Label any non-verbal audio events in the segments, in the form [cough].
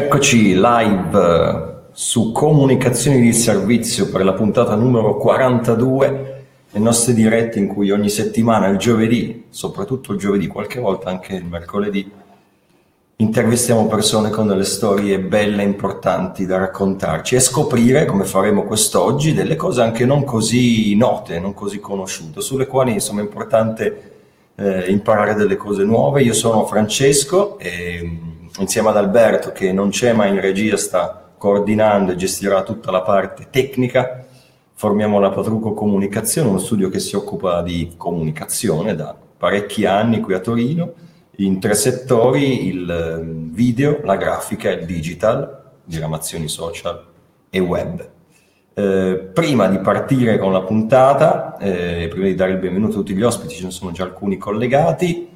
Eccoci live su comunicazioni di servizio per la puntata numero 42, le nostre dirette in cui ogni settimana, il giovedì, soprattutto il giovedì, qualche volta anche il mercoledì, intervistiamo persone con delle storie belle e importanti da raccontarci e scoprire, come faremo quest'oggi, delle cose anche non così note, non così conosciute, sulle quali insomma è importante eh, imparare delle cose nuove. Io sono Francesco e insieme ad Alberto che non c'è ma in regia sta coordinando e gestirà tutta la parte tecnica. Formiamo la Patruco Comunicazione, uno studio che si occupa di comunicazione da parecchi anni qui a Torino, in tre settori, il ehm, video, la grafica e il digital, diramazioni social e web. Eh, prima di partire con la puntata, eh, prima di dare il benvenuto a tutti gli ospiti, ce ne sono già alcuni collegati,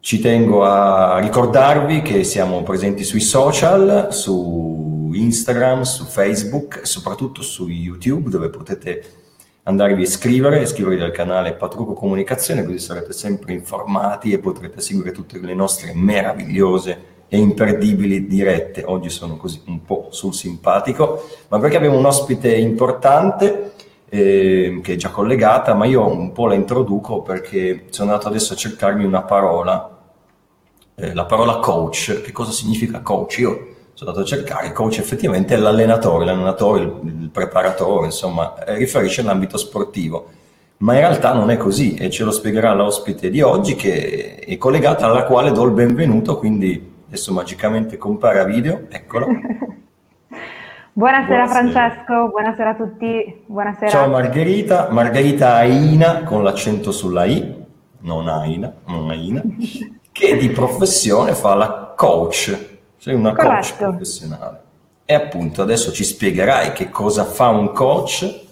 ci tengo a ricordarvi che siamo presenti sui social, su Instagram, su Facebook soprattutto su YouTube dove potete andarvi a iscrivere, iscrivervi al canale Patruco Comunicazione così sarete sempre informati e potrete seguire tutte le nostre meravigliose e imperdibili dirette. Oggi sono così un po' sul simpatico, ma perché abbiamo un ospite importante eh, che è già collegata, ma io un po' la introduco perché sono andato adesso a cercarmi una parola eh, la parola coach, che cosa significa coach? Io sono andato a cercare, coach effettivamente è l'allenatore, l'allenatore, il, il preparatore, insomma, eh, riferisce all'ambito sportivo. Ma in realtà non è così e ce lo spiegherà l'ospite di oggi che è collegata alla quale do il benvenuto, quindi adesso magicamente compare a video, eccolo. [laughs] Buonasera, Buonasera, Francesco, buonasera a tutti, buonasera. Ciao Margherita, Margherita Aina con l'accento sulla I, non Aina, non Aina. [laughs] che di professione fa la coach, sei una Corretto. coach professionale. E appunto adesso ci spiegherai che cosa fa un coach,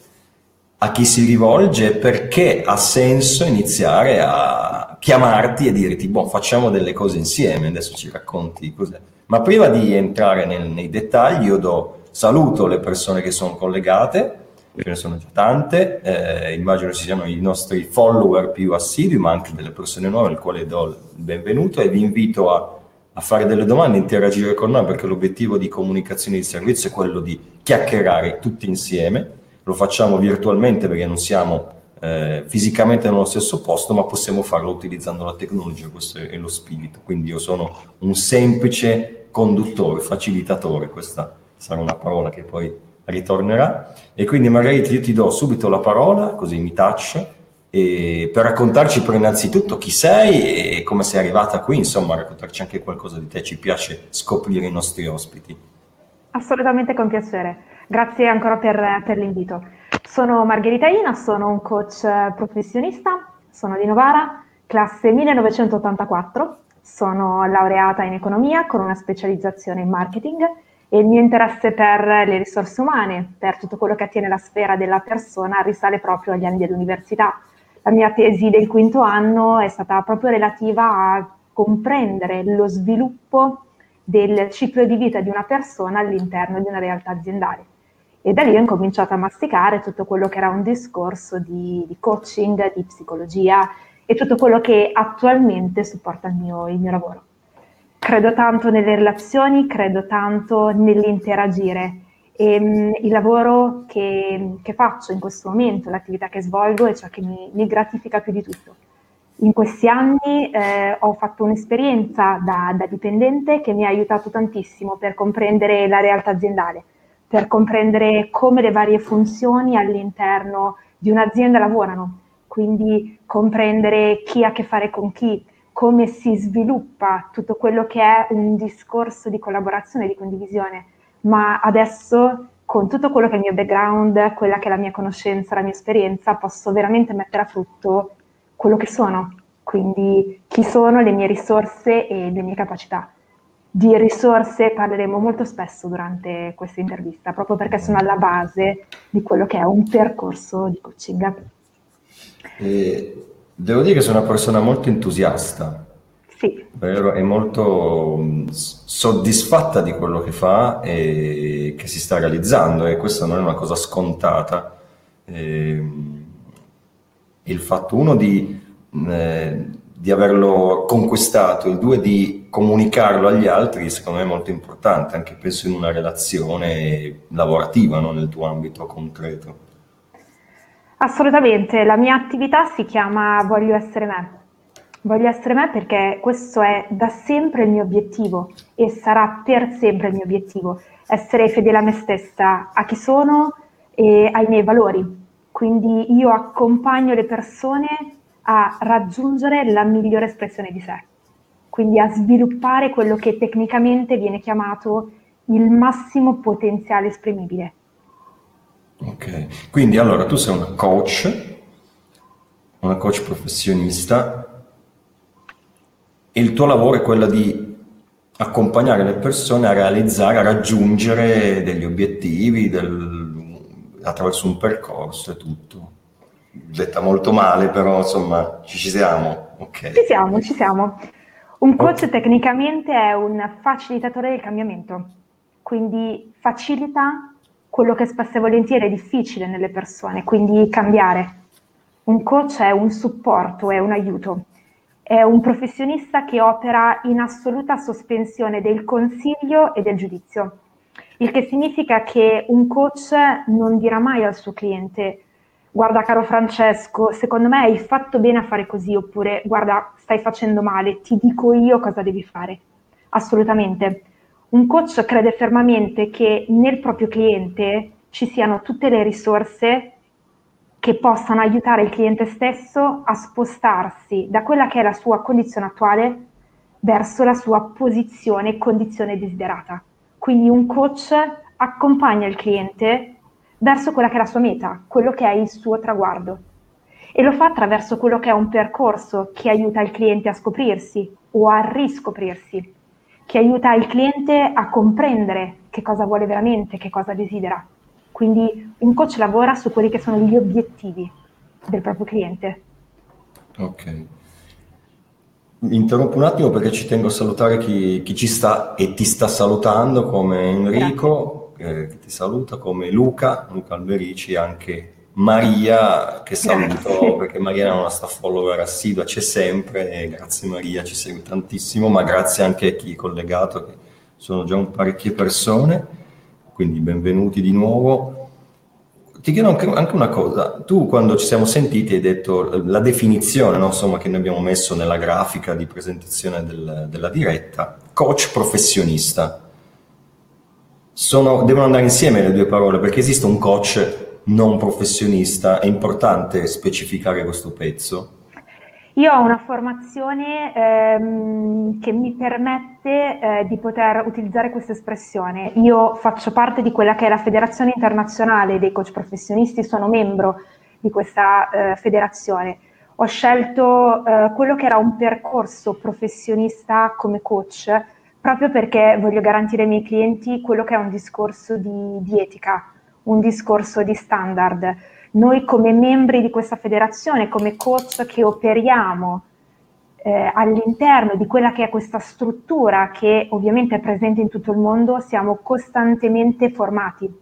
a chi si rivolge e perché ha senso iniziare a chiamarti e dirti, boh, facciamo delle cose insieme, adesso ci racconti cos'è. Ma prima di entrare nel, nei dettagli, io do saluto le persone che sono collegate, ce ne sono già tante, eh, immagino ci siano i nostri follower più assidui, ma anche delle persone nuove al quale do il benvenuto e vi invito a, a fare delle domande, interagire con noi perché l'obiettivo di comunicazione di servizio è quello di chiacchierare tutti insieme, lo facciamo virtualmente perché non siamo eh, fisicamente nello stesso posto, ma possiamo farlo utilizzando la tecnologia, questo è lo spirito. Quindi io sono un semplice conduttore, facilitatore, questa sarà una parola che poi ritornerà. E quindi magari io ti do subito la parola, così mi taccio, per raccontarci però innanzitutto chi sei e come sei arrivata qui, insomma, raccontarci anche qualcosa di te, ci piace scoprire i nostri ospiti. Assolutamente con piacere, grazie ancora per, per l'invito. Sono Margherita Ina, sono un coach professionista, sono di Novara, classe 1984, sono laureata in economia con una specializzazione in marketing e il mio interesse per le risorse umane, per tutto quello che attiene la sfera della persona, risale proprio agli anni dell'università. La mia tesi del quinto anno è stata proprio relativa a comprendere lo sviluppo del ciclo di vita di una persona all'interno di una realtà aziendale. E da lì ho incominciato a masticare tutto quello che era un discorso di, di coaching, di psicologia e tutto quello che attualmente supporta il mio, il mio lavoro credo tanto nelle relazioni, credo tanto nell'interagire. E, um, il lavoro che, che, faccio in questo momento, l'attività che svolgo è ciò che mi, mi gratifica più di tutto. In questi anni eh, ho fatto un'esperienza da, da, dipendente che mi ha aiutato tantissimo per comprendere la realtà aziendale, per comprendere come le varie funzioni all'interno di un'azienda lavorano, quindi comprendere chi ha a che fare con chi, come si sviluppa tutto quello che è un discorso di collaborazione, di condivisione, ma adesso con tutto quello che è il mio background, quella che è la mia conoscenza, la mia esperienza, posso veramente mettere a frutto quello che sono, quindi chi sono, le mie risorse e le mie capacità. Di risorse parleremo molto spesso durante questa intervista, proprio perché sono alla base di quello che è un percorso di coaching. E Devo dire che sono una persona molto entusiasta, sì. vero? E molto mm, soddisfatta di quello che fa e che si sta realizzando e questa non è una cosa scontata. E, ehm, il fatto uno di, mm, eh, di di averlo conquistato, il due di comunicarlo agli altri, secondo me è molto importante, anche penso in una relazione lavorativa, no? nel tuo ambito concreto. Assolutamente, la mia attività si chiama Voglio essere me. Voglio essere me perché questo è da sempre il mio obiettivo e sarà per sempre il mio obiettivo, essere fedele a me stessa, a chi sono e ai miei valori. Quindi io accompagno le persone a raggiungere la migliore espressione di sé, quindi a sviluppare quello che tecnicamente viene chiamato il massimo potenziale esprimibile. Ok, quindi allora tu sei una coach, una coach professionista e il tuo lavoro è quello di accompagnare le persone a realizzare, a raggiungere degli obiettivi del, attraverso un percorso e tutto detta molto male, però insomma ci, ci siamo. Okay. Ci siamo, ci siamo. Un coach okay. tecnicamente è un facilitatore del cambiamento, quindi facilita quello che spesso e volentieri è difficile nelle persone, quindi cambiare. Un coach è un supporto, è un aiuto, è un professionista che opera in assoluta sospensione del consiglio e del giudizio, il che significa che un coach non dirà mai al suo cliente guarda caro Francesco, secondo me hai fatto bene a fare così, oppure guarda, stai facendo male, ti dico io cosa devi fare. Assolutamente. Un coach crede fermamente che nel proprio cliente ci siano tutte le risorse che possano aiutare il cliente stesso a spostarsi da quella che è la sua condizione attuale verso la sua posizione e condizione desiderata. Quindi un coach accompagna il cliente verso quella che è la sua meta, quello che è il suo traguardo. E lo fa attraverso quello che è un percorso che aiuta il cliente a scoprirsi o a riscoprirsi, che aiuta il cliente a comprendere che cosa vuole veramente, che cosa desidera. Quindi un coach lavora su quelli che sono gli obiettivi del proprio cliente. Ok. Interrompo un attimo perché ci tengo a salutare chi, chi ci sta e ti sta salutando come Enrico, eh, che ti saluta, come Luca, Luca Alberici, anche Maria, che saluto grazie. perché Maria è una staff follower assidua, c'è sempre, grazie Maria, ci segue tantissimo, ma grazie anche a chi è collegato, che sono già un parecchie persone, quindi benvenuti di nuovo. Ti chiedo anche, anche, una cosa, tu quando ci siamo sentiti hai detto la definizione no, insomma, che noi abbiamo messo nella grafica di presentazione del, della diretta, coach professionista sono, devono andare insieme le due parole perché esiste un coach non professionista, è importante specificare questo pezzo. Io ho una formazione ehm, che mi permette eh, di poter utilizzare questa espressione. Io faccio parte di quella che è la Federazione Internazionale dei Coach Professionisti, sono membro di questa eh, federazione. Ho scelto eh, quello che era un percorso professionista come coach proprio perché voglio garantire ai miei clienti quello che è un discorso di, di etica, un discorso di standard. Noi come membri di questa federazione, come coach che operiamo eh, all'interno di quella che è questa struttura che ovviamente è presente in tutto il mondo, siamo costantemente formati,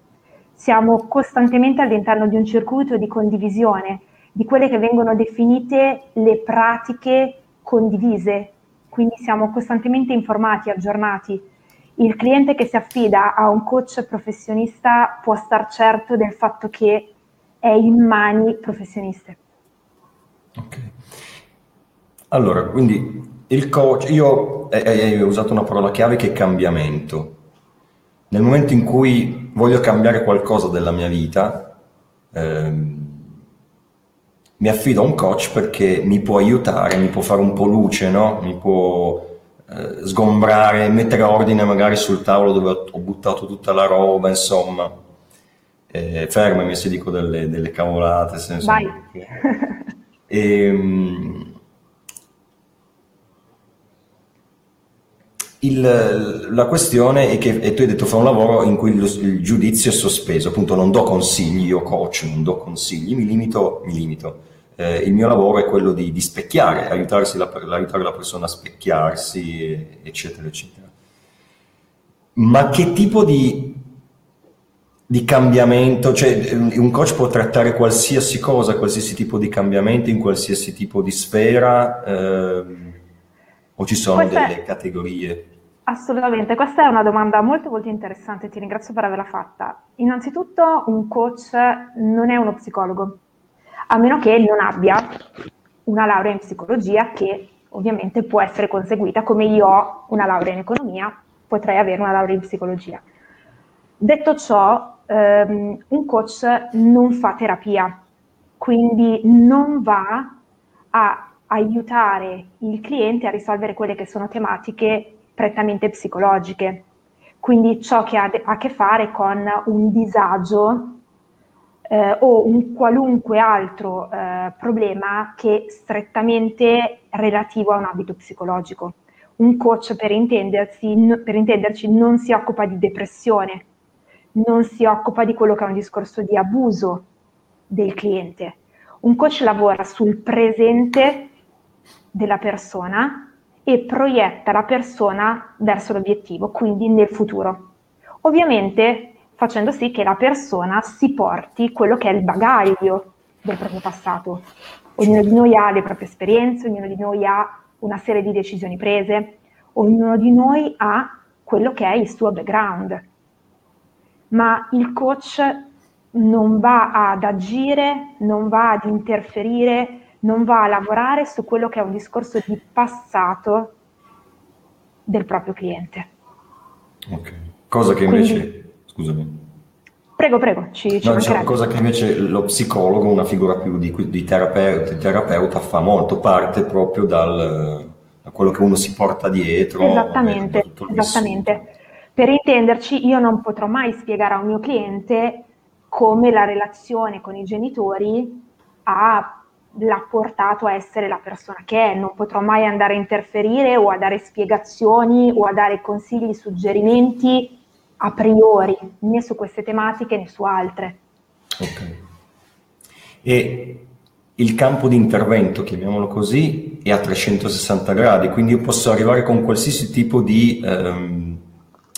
siamo costantemente all'interno di un circuito di condivisione di quelle che vengono definite le pratiche condivise, quindi siamo costantemente informati, aggiornati. Il cliente che si affida a un coach professionista può star certo del fatto che è in mani professioniste. Ok. Allora, quindi il coach, io hai usato una parola chiave che è cambiamento. Nel momento in cui voglio cambiare qualcosa della mia vita, ehm, mi affido a un coach perché mi può aiutare, mi può fare un po' luce, no? mi può eh, sgombrare, mettere ordine magari sul tavolo dove ho, buttato tutta la roba, insomma. Eh, fermami se dico delle, delle cavolate. Senso Vai. e, [laughs] ehm, Il, la questione è che tu hai detto fa un lavoro in cui lo, il giudizio è sospeso, appunto non do consigli, io coach, non do consigli, mi limito, mi limito eh, il mio lavoro è quello di, di specchiare, aiutarsi la, aiutare la persona a specchiarsi, eccetera, eccetera. Ma che tipo di di cambiamento, cioè un coach può trattare qualsiasi cosa, qualsiasi tipo di cambiamento in qualsiasi tipo di sfera eh, o ci sono Questa delle è... categorie? Assolutamente, questa è una domanda molto molto interessante, ti ringrazio per averla fatta. Innanzitutto un coach non è uno psicologo, a meno che non abbia una laurea in psicologia che ovviamente può essere conseguita come io ho una laurea in economia, potrei avere una laurea in psicologia. Detto ciò, ehm, un coach non fa terapia, quindi non va a aiutare il cliente a risolvere quelle che sono tematiche prettamente psicologiche, quindi ciò che ha a che fare con un disagio eh, o un qualunque altro eh, problema che strettamente relativo a un ambito psicologico. Un coach, per intendersi, n- per intenderci, non si occupa di depressione, non si occupa di quello che è un discorso di abuso del cliente. Un coach lavora sul presente della persona e proietta la persona verso l'obiettivo, quindi nel futuro. Ovviamente facendo sì che la persona si porti quello che è il bagaglio del proprio passato. Ognuno di noi ha le proprie esperienze, ognuno di noi ha una serie di decisioni prese, ognuno di noi ha quello che è il suo background. Ma il coach non va ad agire, non va ad interferire non va a lavorare su quello che è un discorso di passato del proprio cliente. Ok, cosa che invece, Quindi, scusami. Prego, prego, ci, ci no, diciamo, cosa che invece lo psicologo, una figura più di, di, terapeuta, di terapeuta, fa molto parte proprio dal, da quello che uno si porta dietro. Esattamente, esattamente. Per intenderci, io non potrò mai spiegare a un mio cliente come la relazione con i genitori ha l'ha portato a essere la persona che è. Non potrò mai andare a interferire o a dare spiegazioni o a dare consigli, suggerimenti a priori, né su queste tematiche né su altre. Ok. E il campo di intervento, chiamiamolo così, è a 360 gradi, quindi io posso arrivare con qualsiasi tipo di ehm,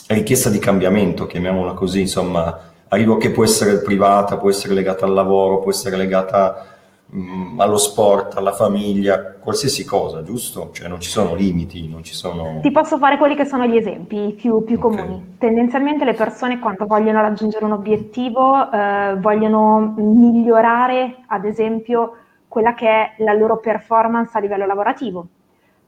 richiesta di cambiamento, chiamiamola così, insomma, arrivo che può essere privata, può essere legata al lavoro, può essere legata mh, mm, allo sport, alla famiglia, qualsiasi cosa, giusto? Cioè non ci sono limiti, non ci sono... Ti posso fare quelli che sono gli esempi più, più okay. comuni. Tendenzialmente le persone quando vogliono raggiungere un obiettivo eh, vogliono migliorare, ad esempio, quella che è la loro performance a livello lavorativo.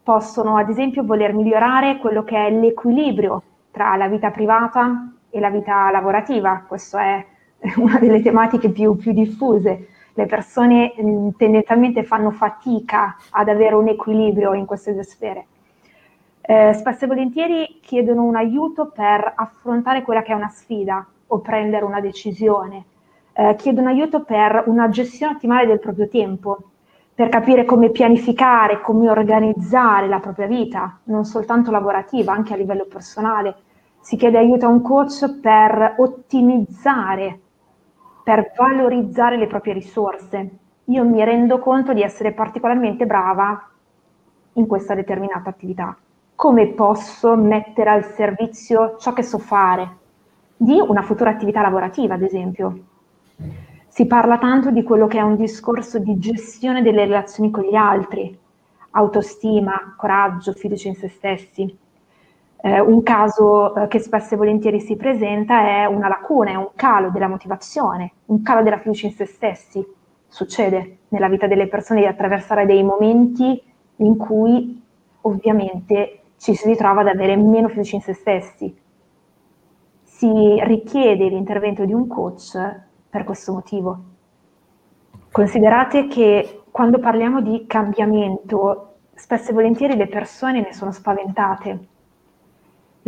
Possono, ad esempio, voler migliorare quello che è l'equilibrio tra la vita privata e la vita lavorativa. Questa è [laughs] una delle tematiche più, più diffuse le persone mm, tendenzialmente fanno fatica ad avere un equilibrio in queste due sfere. Eh, spesso e volentieri chiedono un aiuto per affrontare quella che è una sfida o prendere una decisione, eh, chiedono aiuto per una gestione ottimale del proprio tempo, per capire come pianificare, come organizzare la propria vita, non soltanto lavorativa, anche a livello personale. Si chiede aiuto a un coach per ottimizzare per valorizzare le proprie risorse. Io mi rendo conto di essere particolarmente brava in questa determinata attività. Come posso mettere al servizio ciò che so fare di una futura attività lavorativa, ad esempio? Si parla tanto di quello che è un discorso di gestione delle relazioni con gli altri, autostima, coraggio, fiducia in se stessi. Eh, un caso eh, che spesso e volentieri si presenta è una lacuna, è un calo della motivazione, un calo della fiducia in se stessi. Succede nella vita delle persone di attraversare dei momenti in cui ovviamente ci si ritrova ad avere meno fiducia in se stessi. Si richiede l'intervento di un coach per questo motivo. Considerate che quando parliamo di cambiamento, spesso e volentieri le persone ne sono spaventate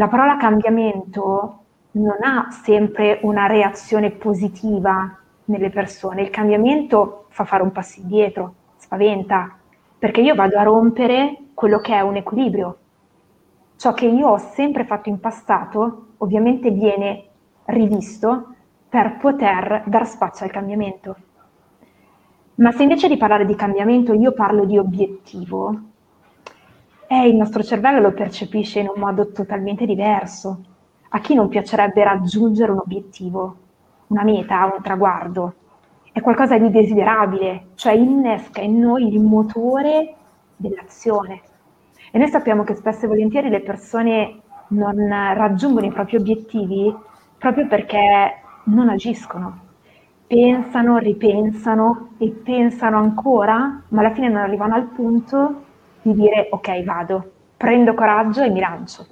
la parola cambiamento non ha sempre una reazione positiva nelle persone. Il cambiamento fa fare un passo indietro, spaventa, perché io vado a rompere quello che è un equilibrio. Ciò che io ho sempre fatto in passato ovviamente viene rivisto per poter dar spazio al cambiamento. Ma se invece di parlare di cambiamento io parlo di obiettivo, eh, il nostro cervello lo percepisce in un modo totalmente diverso. A chi non piacerebbe raggiungere un obiettivo? una meta, un traguardo, è qualcosa di desiderabile, cioè innesca in noi il motore dell'azione. E noi sappiamo che spesso e volentieri le persone non raggiungono i propri obiettivi proprio perché non agiscono. Pensano, ripensano e pensano ancora, ma alla fine non arrivano al punto di dire ok vado, prendo coraggio e mi lancio.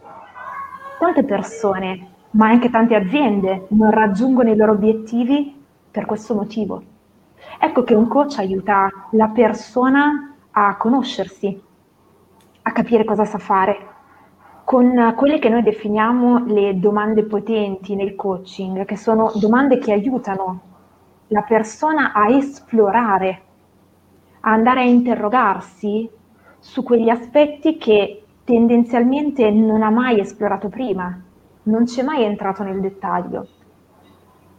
Tante persone, ma anche tante aziende, non raggiungono i loro obiettivi per questo motivo. Ecco che un coach aiuta la persona a conoscersi, a capire cosa sa fare, con quelle che noi definiamo le domande potenti nel coaching, che sono domande che aiutano la persona a esplorare, a andare a interrogarsi su quegli aspetti che tendenzialmente non ha mai esplorato prima, non c'è mai entrato nel dettaglio.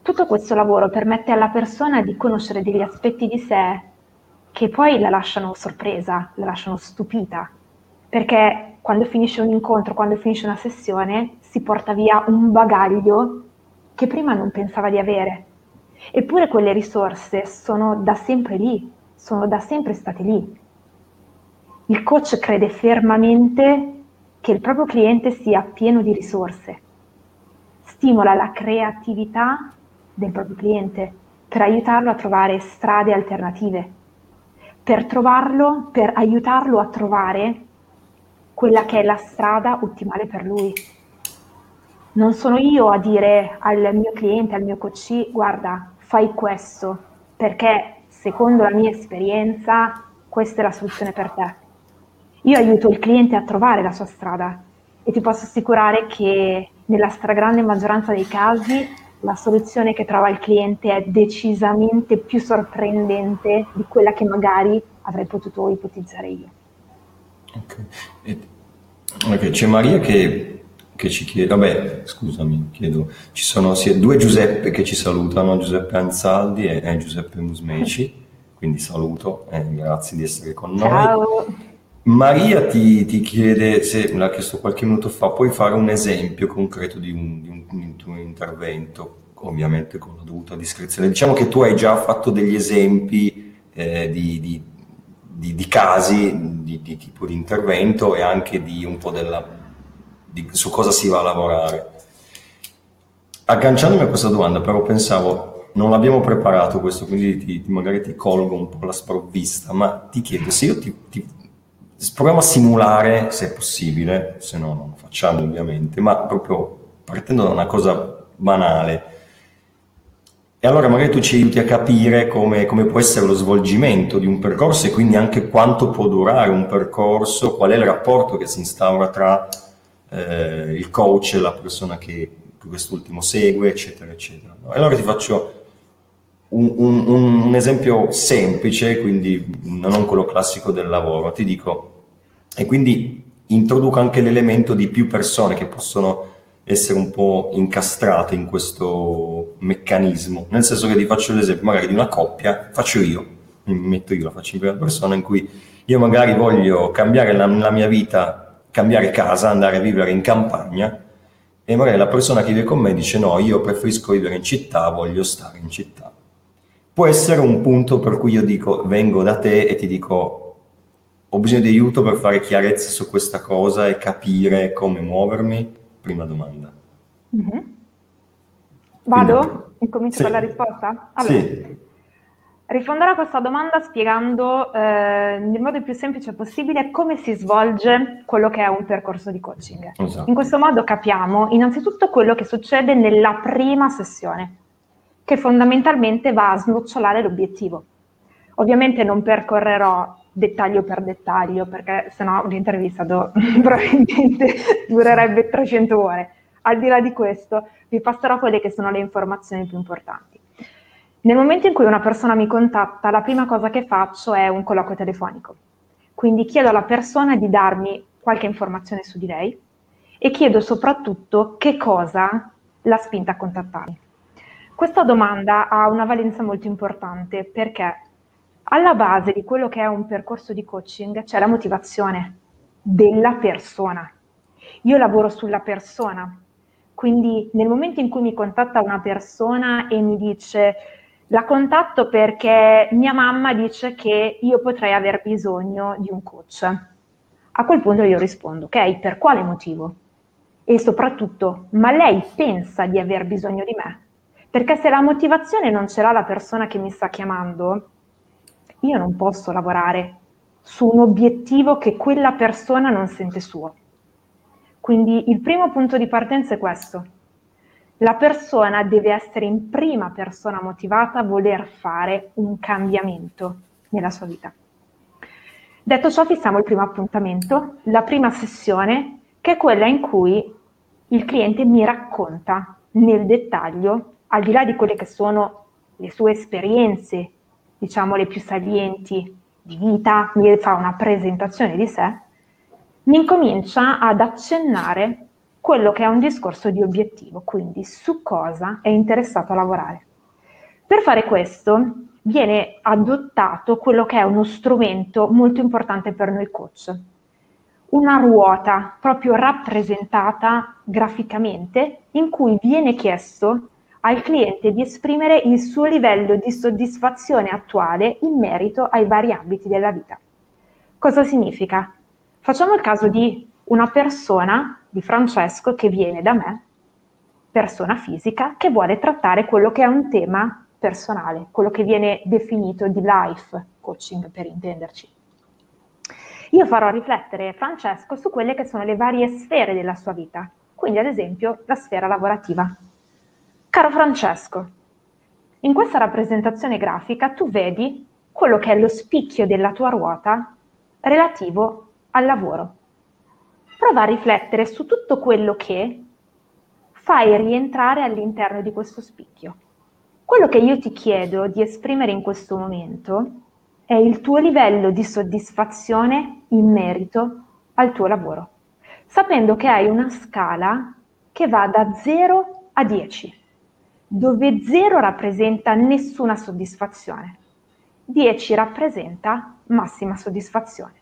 Tutto questo lavoro permette alla persona di conoscere degli aspetti di sé che poi la lasciano sorpresa, la lasciano stupita, perché quando finisce un incontro, quando finisce una sessione, si porta via un bagaglio che prima non pensava di avere. Eppure quelle risorse sono da sempre lì, sono da sempre state lì. Il coach crede fermamente che il proprio cliente sia pieno di risorse, stimola la creatività del proprio cliente per aiutarlo a trovare strade alternative, per trovarlo, per aiutarlo a trovare quella che è la strada ottimale per lui. Non sono io a dire al mio cliente, al mio coach, guarda, fai questo, perché secondo la mia esperienza questa è la soluzione per te. Io aiuto il cliente a trovare la sua strada e ti posso assicurare che nella stragrande maggioranza dei casi la soluzione che trova il cliente è decisamente più sorprendente di quella che magari avrei potuto ipotizzare io. Ok, e, okay. c'è Maria che, che, ci chiede, vabbè scusami, chiedo, ci sono sia due Giuseppe che ci salutano, Giuseppe Anzaldi e, e Giuseppe Musmeci, quindi saluto e grazie di essere con noi. Maria ti, ti, chiede, se l'ha chiesto qualche minuto fa, puoi fare un esempio concreto di un, di un, un tuo intervento, ovviamente con la dovuta discrezione. Diciamo che tu hai già fatto degli esempi eh, di, di, di, di casi di, di, tipo di intervento e anche di un po' della, su cosa si va a lavorare. Agganciandomi a questa domanda, però pensavo, non l'abbiamo preparato questo, quindi ti, magari ti colgo un po' la sprovvista, ma ti chiedo, se io ti, ti proviamo a simulare, se è possibile, se no non lo facciamo ovviamente, ma proprio partendo da una cosa banale, e allora magari tu ci aiuti a capire come, come, può essere lo svolgimento di un percorso e quindi anche quanto può durare un percorso, qual è il rapporto che si instaura tra eh, il coach e la persona che quest'ultimo segue, eccetera, eccetera. E allora ti faccio un, un, un, esempio semplice, quindi non quello classico del lavoro. Ti dico, e quindi introduco anche l'elemento di più persone che possono essere un po' incastrate in questo meccanismo, nel senso che ti faccio l'esempio magari di una coppia, faccio io, mi metto io, la faccio in prima persona, in cui io magari voglio cambiare la, la mia vita, cambiare casa, andare a vivere in campagna e magari la persona che vive con me dice no, io preferisco vivere in città, voglio stare in città. Può essere un punto per cui io dico vengo da te e ti dico ho bisogno di aiuto per fare chiarezza su questa cosa e capire come muovermi prima domanda. Mm-hmm. Vado? Incomincio sì. con la risposta? Allora, sì. Risponderò a questa domanda spiegando eh, nel modo più semplice possibile come si svolge quello che è un percorso di coaching. Esatto. In questo modo capiamo innanzitutto quello che succede nella prima sessione, che fondamentalmente va a snocciolare l'obiettivo. Ovviamente non percorrerò dettaglio per dettaglio, perché sennò l'intervista do, [laughs] probabilmente durerebbe 300 ore. Al di là di questo, vi passerò quelle che sono le informazioni più importanti. Nel momento in cui una persona mi contatta, la prima cosa che faccio è un colloquio telefonico. Quindi chiedo alla persona di darmi qualche informazione su di lei e chiedo soprattutto che cosa l'ha spinta a contattarmi. Questa domanda ha una valenza molto importante perché alla base di quello che è un percorso di coaching c'è la motivazione della persona. Io lavoro sulla persona. Quindi nel momento in cui mi contatta una persona e mi dice la contatto perché mia mamma dice che io potrei aver bisogno di un coach. A quel punto io rispondo, ok, per quale motivo? E soprattutto, ma lei pensa di aver bisogno di me? Perché se la motivazione non ce l'ha la persona che mi sta chiamando, io non posso lavorare su un obiettivo che quella persona non sente suo. Quindi il primo punto di partenza è questo. La persona deve essere in prima persona motivata a voler fare un cambiamento nella sua vita. Detto ciò, fissiamo il primo appuntamento, la prima sessione, che è quella in cui il cliente mi racconta nel dettaglio, al di là di quelle che sono le sue esperienze, diciamo le più salienti di vita, mi fa una presentazione di sé, mi incomincia ad accennare quello che è un discorso di obiettivo, quindi su cosa è interessato a lavorare. Per fare questo viene adottato quello che è uno strumento molto importante per noi coach, una ruota proprio rappresentata graficamente in cui viene chiesto al cliente di esprimere il suo livello di soddisfazione attuale in merito ai vari ambiti della vita. Cosa significa? Facciamo il caso di una persona, di Francesco, che viene da me, persona fisica, che vuole trattare quello che è un tema personale, quello che viene definito di life coaching per intenderci. Io farò riflettere Francesco su quelle che sono le varie sfere della sua vita, quindi ad esempio la sfera lavorativa. Caro Francesco, in questa rappresentazione grafica tu vedi quello che è lo spicchio della tua ruota relativo al lavoro. Prova a riflettere su tutto quello che fai rientrare all'interno di questo spicchio. Quello che io ti chiedo di esprimere in questo momento è il tuo livello di soddisfazione in merito al tuo lavoro, sapendo che hai una scala che va da 0 a 10, dove 0 rappresenta nessuna soddisfazione, 10 rappresenta massima soddisfazione.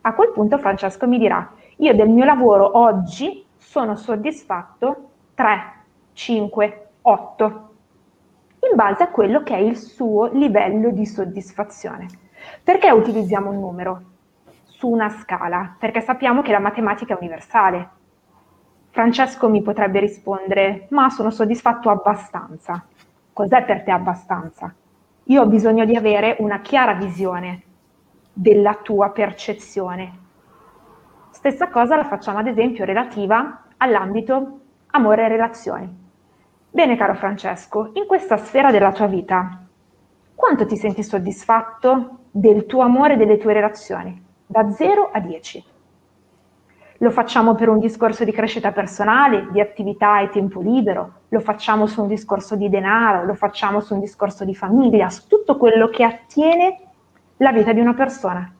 A quel punto Francesco mi dirà, io del mio lavoro oggi sono soddisfatto 3, 5, 8, in base a quello che è il suo livello di soddisfazione. Perché utilizziamo un numero su una scala? Perché sappiamo che la matematica è universale. Francesco mi potrebbe rispondere, ma sono soddisfatto abbastanza. Cos'è per te abbastanza? Io ho bisogno di avere una chiara visione della tua percezione. Stessa cosa la facciamo ad esempio relativa all'ambito amore e relazioni. Bene caro Francesco, in questa sfera della tua vita, quanto ti senti soddisfatto del tuo amore e delle tue relazioni? Da 0 a 10. Lo facciamo per un discorso di crescita personale, di attività e tempo libero, lo facciamo su un discorso di denaro, lo facciamo su un discorso di famiglia, su tutto quello che attiene la vita di una persona.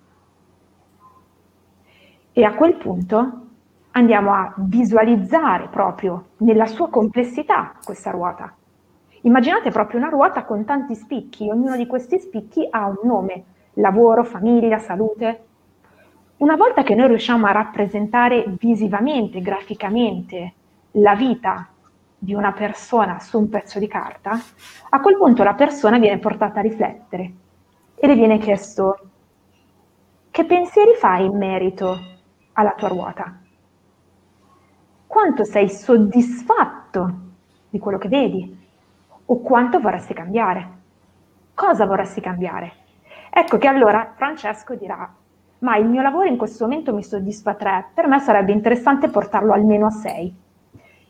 E a quel punto andiamo a visualizzare proprio nella sua complessità questa ruota. Immaginate proprio una ruota con tanti spicchi, ognuno di questi spicchi ha un nome, lavoro, famiglia, salute. Una volta che noi riusciamo a rappresentare visivamente, graficamente, la vita di una persona su un pezzo di carta, a quel punto la persona viene portata a riflettere e le viene chiesto che pensieri fai in merito alla tua ruota? Quanto sei soddisfatto di quello che vedi? O quanto vorresti cambiare? Cosa vorresti cambiare? Ecco che allora Francesco dirà, ma il mio lavoro in questo momento mi soddisfa 3, per me sarebbe interessante portarlo almeno a 6.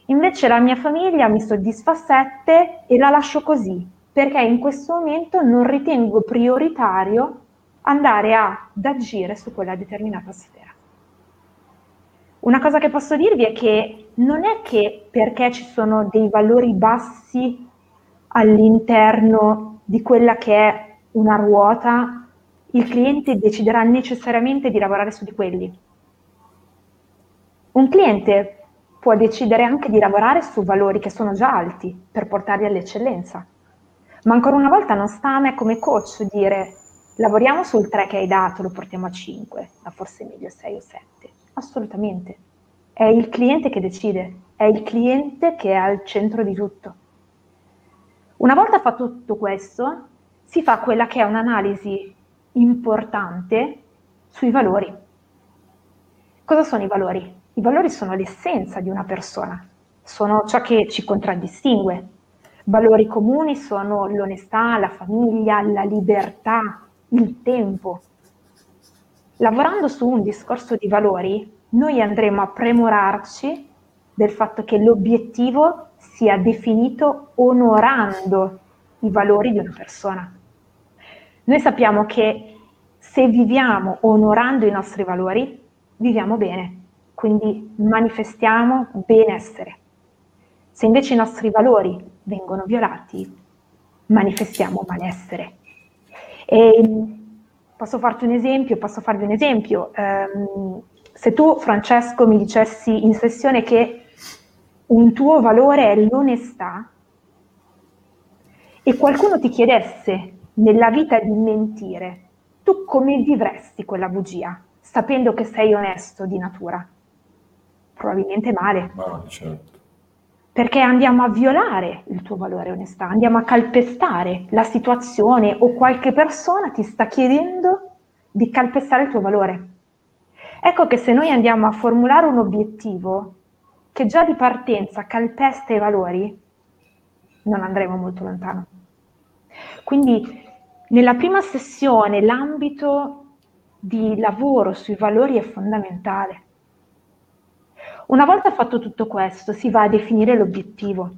Invece la mia famiglia mi soddisfa 7 e la lascio così, perché in questo momento non ritengo prioritario andare ad agire su quella determinata sfera. Una cosa che posso dirvi è che non è che perché ci sono dei valori bassi all'interno di quella che è una ruota, il cliente deciderà necessariamente di lavorare su di quelli. Un cliente può decidere anche di lavorare su valori che sono già alti per portarli all'eccellenza. Ma ancora una volta non sta a me come coach dire lavoriamo sul 3 che hai dato, lo portiamo a 5, ma forse meglio 6 o 7. Assolutamente. è il cliente che decide, è il cliente che è al centro di tutto. Una volta fatto tutto questo, si fa quella che è un'analisi importante sui valori. Cosa sono i valori? I valori sono l'essenza di una persona, sono ciò che ci contraddistingue. Valori comuni sono l'onestà, la famiglia, la libertà, il tempo. Lavorando su un discorso di valori, noi andremo a premurarci del fatto che l'obiettivo sia definito onorando i valori di una persona. Noi sappiamo che se viviamo onorando i nostri valori, viviamo bene, quindi manifestiamo benessere. Se invece i nostri valori vengono violati, manifestiamo malessere. E posso farti un esempio, posso farvi un esempio. Um, se tu, Francesco, mi dicessi in sessione che un tuo valore è l'onestà e qualcuno ti chiedesse nella vita di mentire, tu come vivresti quella bugia, sapendo che sei onesto di natura? Probabilmente male. Ah, certo. Perché andiamo a violare il tuo valore onestà, andiamo a calpestare la situazione o qualche persona ti sta chiedendo di calpestare il tuo valore. Ecco che se noi andiamo a formulare un obiettivo che già di partenza calpesta i valori, non andremo molto lontano. Quindi nella prima sessione l'ambito di lavoro sui valori è fondamentale. Una volta fatto tutto questo si va a definire l'obiettivo.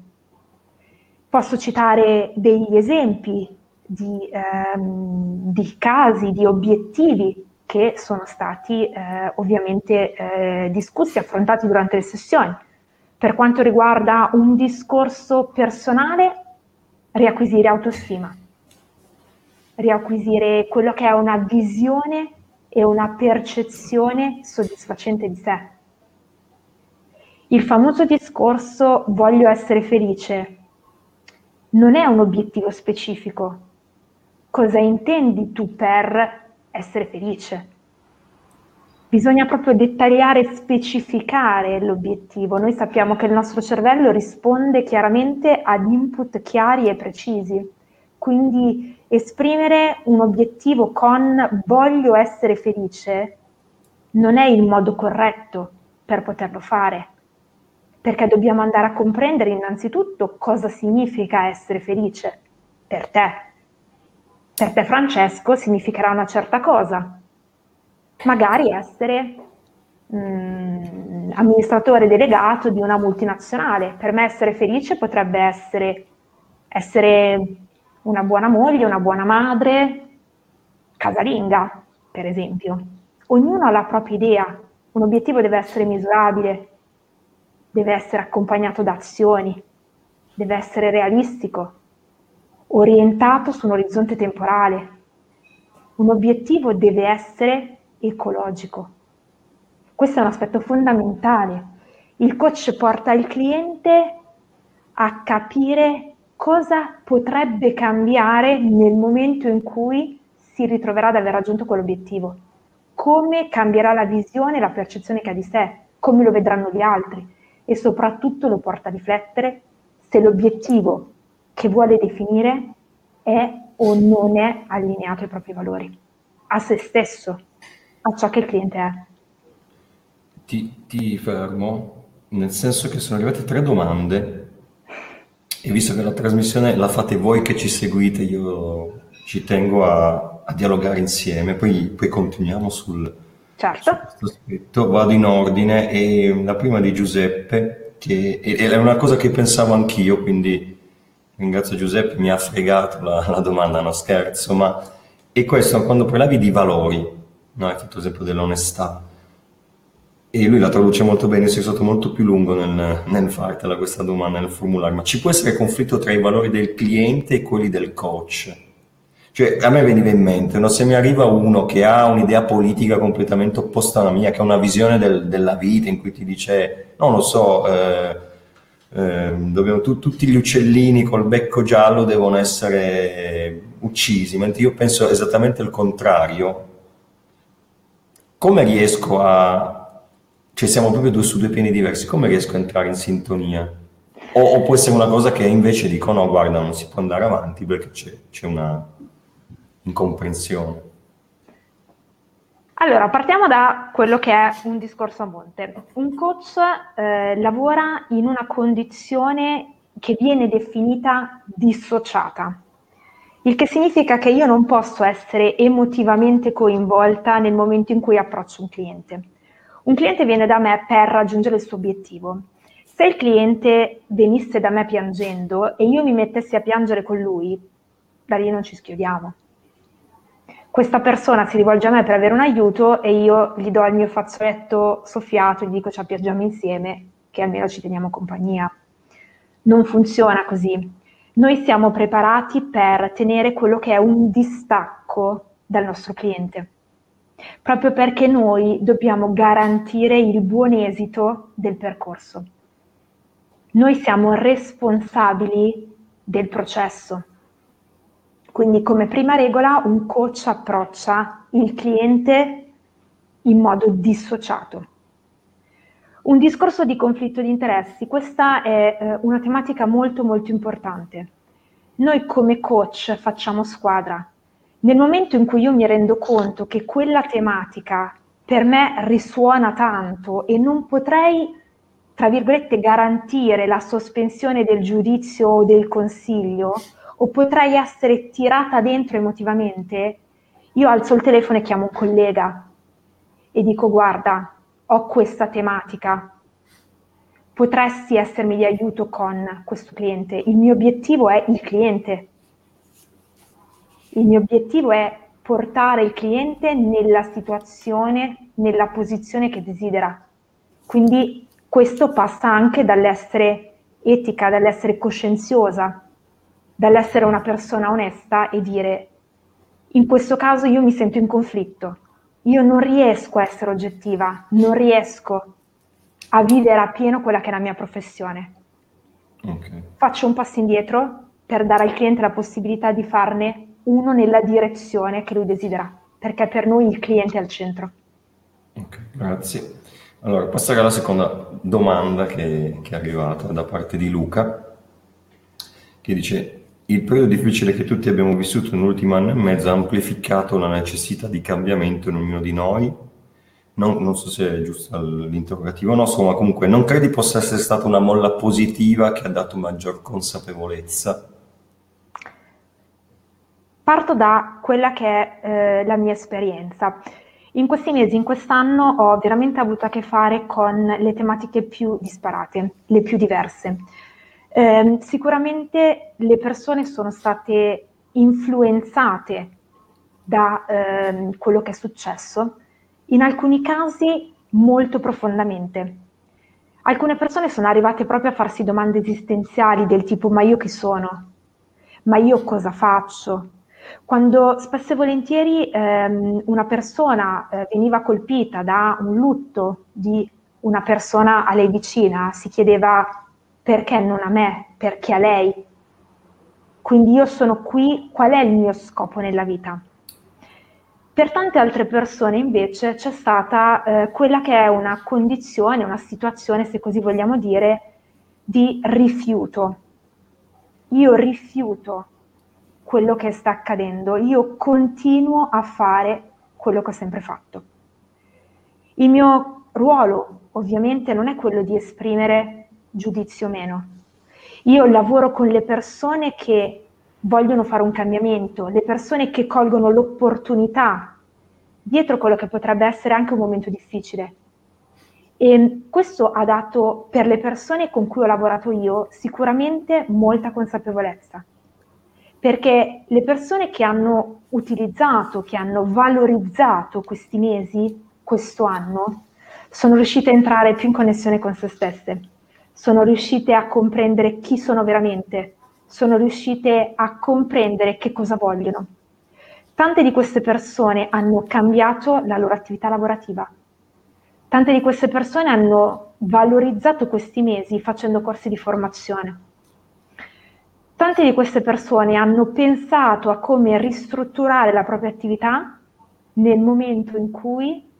Posso citare degli esempi di, ehm, di casi, di obiettivi che sono stati eh, ovviamente eh, discussi, affrontati durante le sessioni. Per quanto riguarda un discorso personale, riacquisire autostima, riacquisire quello che è una visione e una percezione soddisfacente di sé. Il famoso discorso voglio essere felice non è un obiettivo specifico. Cosa intendi tu per essere felice. Bisogna proprio dettagliare specificare l'obiettivo. Noi sappiamo che il nostro cervello risponde chiaramente ad input chiari e precisi. Quindi esprimere un obiettivo con voglio essere felice non è il modo corretto per poterlo fare, perché dobbiamo andare a comprendere innanzitutto cosa significa essere felice per te, per te Francesco significherà una certa cosa, magari essere mh, mm, amministratore delegato di una multinazionale. Per me essere felice potrebbe essere essere una buona moglie, una buona madre, casalinga, per esempio. Ognuno ha la propria idea, un obiettivo deve essere misurabile, deve essere accompagnato da azioni, deve essere realistico, orientato su un orizzonte temporale. Un obiettivo deve essere ecologico. Questo è un aspetto fondamentale. Il coach porta il cliente a capire cosa potrebbe cambiare nel momento in cui si ritroverà ad aver raggiunto quell'obiettivo, come cambierà la visione e la percezione che ha di sé, come lo vedranno gli altri e soprattutto lo porta a riflettere se l'obiettivo che vuole definire è o non è allineato ai propri valori, a se stesso, a ciò che il cliente è. Ti, ti fermo, nel senso che sono arrivate tre domande e visto che la trasmissione la fate voi che ci seguite, io ci tengo a, a dialogare insieme, poi, poi continuiamo sul, certo. Su Vado in ordine e la prima di Giuseppe, che è una cosa che pensavo anch'io, quindi ringrazio Giuseppe, mi ha fregato la, la domanda, no scherzo, ma e questo quando parlavi di valori, no? hai fatto esempio dell'onestà, e lui la traduce molto bene, sei stato molto più lungo nel, nel fartela questa domanda, nel formulare, ma ci può essere conflitto tra i valori del cliente e quelli del coach? Cioè, a me veniva in mente, no? se mi arriva uno che ha un'idea politica completamente opposta alla mia, che ha una visione del, della vita in cui ti dice, non lo so, eh, eh, dobbiamo, tu, tutti gli uccellini col becco giallo devono essere uccisi, mentre io penso esattamente il contrario. Come riesco a Cioè siamo proprio due su due piani diversi, come riesco a entrare in sintonia? O, o può essere una cosa che invece dico no, guarda, non si può andare avanti perché c'è, c'è una incomprensione. Allora, partiamo da quello che è un discorso a monte. Un coach eh, lavora in una condizione che viene definita dissociata, il che significa che io non posso essere emotivamente coinvolta nel momento in cui approccio un cliente. Un cliente viene da me per raggiungere il suo obiettivo. Se il cliente venisse da me piangendo e io mi mettessi a piangere con lui, da lì non ci schiodiamo. Questa persona si rivolge a me per avere un aiuto e io gli do il mio fazzoletto soffiato, gli dico ci piangiamo insieme, che almeno ci teniamo compagnia. Non funziona così. Noi siamo preparati per tenere quello che è un distacco dal nostro cliente proprio perché noi dobbiamo garantire il buon esito del percorso. Noi siamo responsabili del processo. Quindi come prima regola un coach approccia il cliente in modo dissociato. Un discorso di conflitto di interessi, questa è eh, una tematica molto molto importante. Noi come coach facciamo squadra, nel momento in cui io mi rendo conto che quella tematica per me risuona tanto e non potrei, tra virgolette, garantire la sospensione del giudizio o del consiglio, o potrei essere tirata dentro emotivamente, io alzo il telefono e chiamo un collega e dico guarda, ho questa tematica, potresti essermi di aiuto con questo cliente, il mio obiettivo è il cliente, il mio obiettivo è portare il cliente nella situazione, nella posizione che desidera. Quindi questo passa anche dall'essere etica, dall'essere coscienziosa, dall'essere una persona onesta e dire in questo caso io mi sento in conflitto, io non riesco a essere oggettiva, non riesco a vivere a pieno quella che è la mia professione. Okay. Faccio un passo indietro per dare al cliente la possibilità di farne uno nella direzione che lui desidera, perché per noi il cliente è al centro. Ok, grazie. Allora, passare alla seconda domanda che, che è arrivata da parte di Luca, che dice il periodo difficile che tutti abbiamo vissuto nell'ultimo anno e mezzo ha amplificato la necessità di cambiamento in ognuno di noi. Non, non so se è giusto l'interrogativo o no, insomma, comunque non credi possa essere stata una molla positiva che ha dato maggior consapevolezza Parto da quella che è eh, la mia esperienza. In questi mesi, in quest'anno, ho veramente avuto a che fare con le tematiche più disparate, le più diverse. Eh, sicuramente le persone sono state influenzate da eh, quello che è successo, in alcuni casi molto profondamente. Alcune persone sono arrivate proprio a farsi domande esistenziali del tipo ma io chi sono? Ma io cosa faccio? Quando spesso e volentieri ehm, una persona eh, veniva colpita da un lutto di una persona a lei vicina, si chiedeva perché non a me, perché a lei. Quindi io sono qui, qual è il mio scopo nella vita? Per tante altre persone invece c'è stata eh, quella che è una condizione, una situazione, se così vogliamo dire, di rifiuto. Io rifiuto quello che sta accadendo, io continuo a fare quello che ho sempre fatto. Il mio ruolo ovviamente non è quello di esprimere giudizio meno. Io lavoro con le persone che vogliono fare un cambiamento, le persone che colgono l'opportunità dietro quello che potrebbe essere anche un momento difficile. E questo ha dato per le persone con cui ho lavorato io sicuramente molta consapevolezza perché le persone che hanno utilizzato, che hanno valorizzato questi mesi, questo anno, sono riuscite a entrare più in connessione con se stesse, sono riuscite a comprendere chi sono veramente, sono riuscite a comprendere che cosa vogliono. Tante di queste persone hanno cambiato la loro attività lavorativa, tante di queste persone hanno valorizzato questi mesi facendo corsi di formazione. Tante di queste persone hanno pensato a come ristrutturare la propria attività nel momento in cui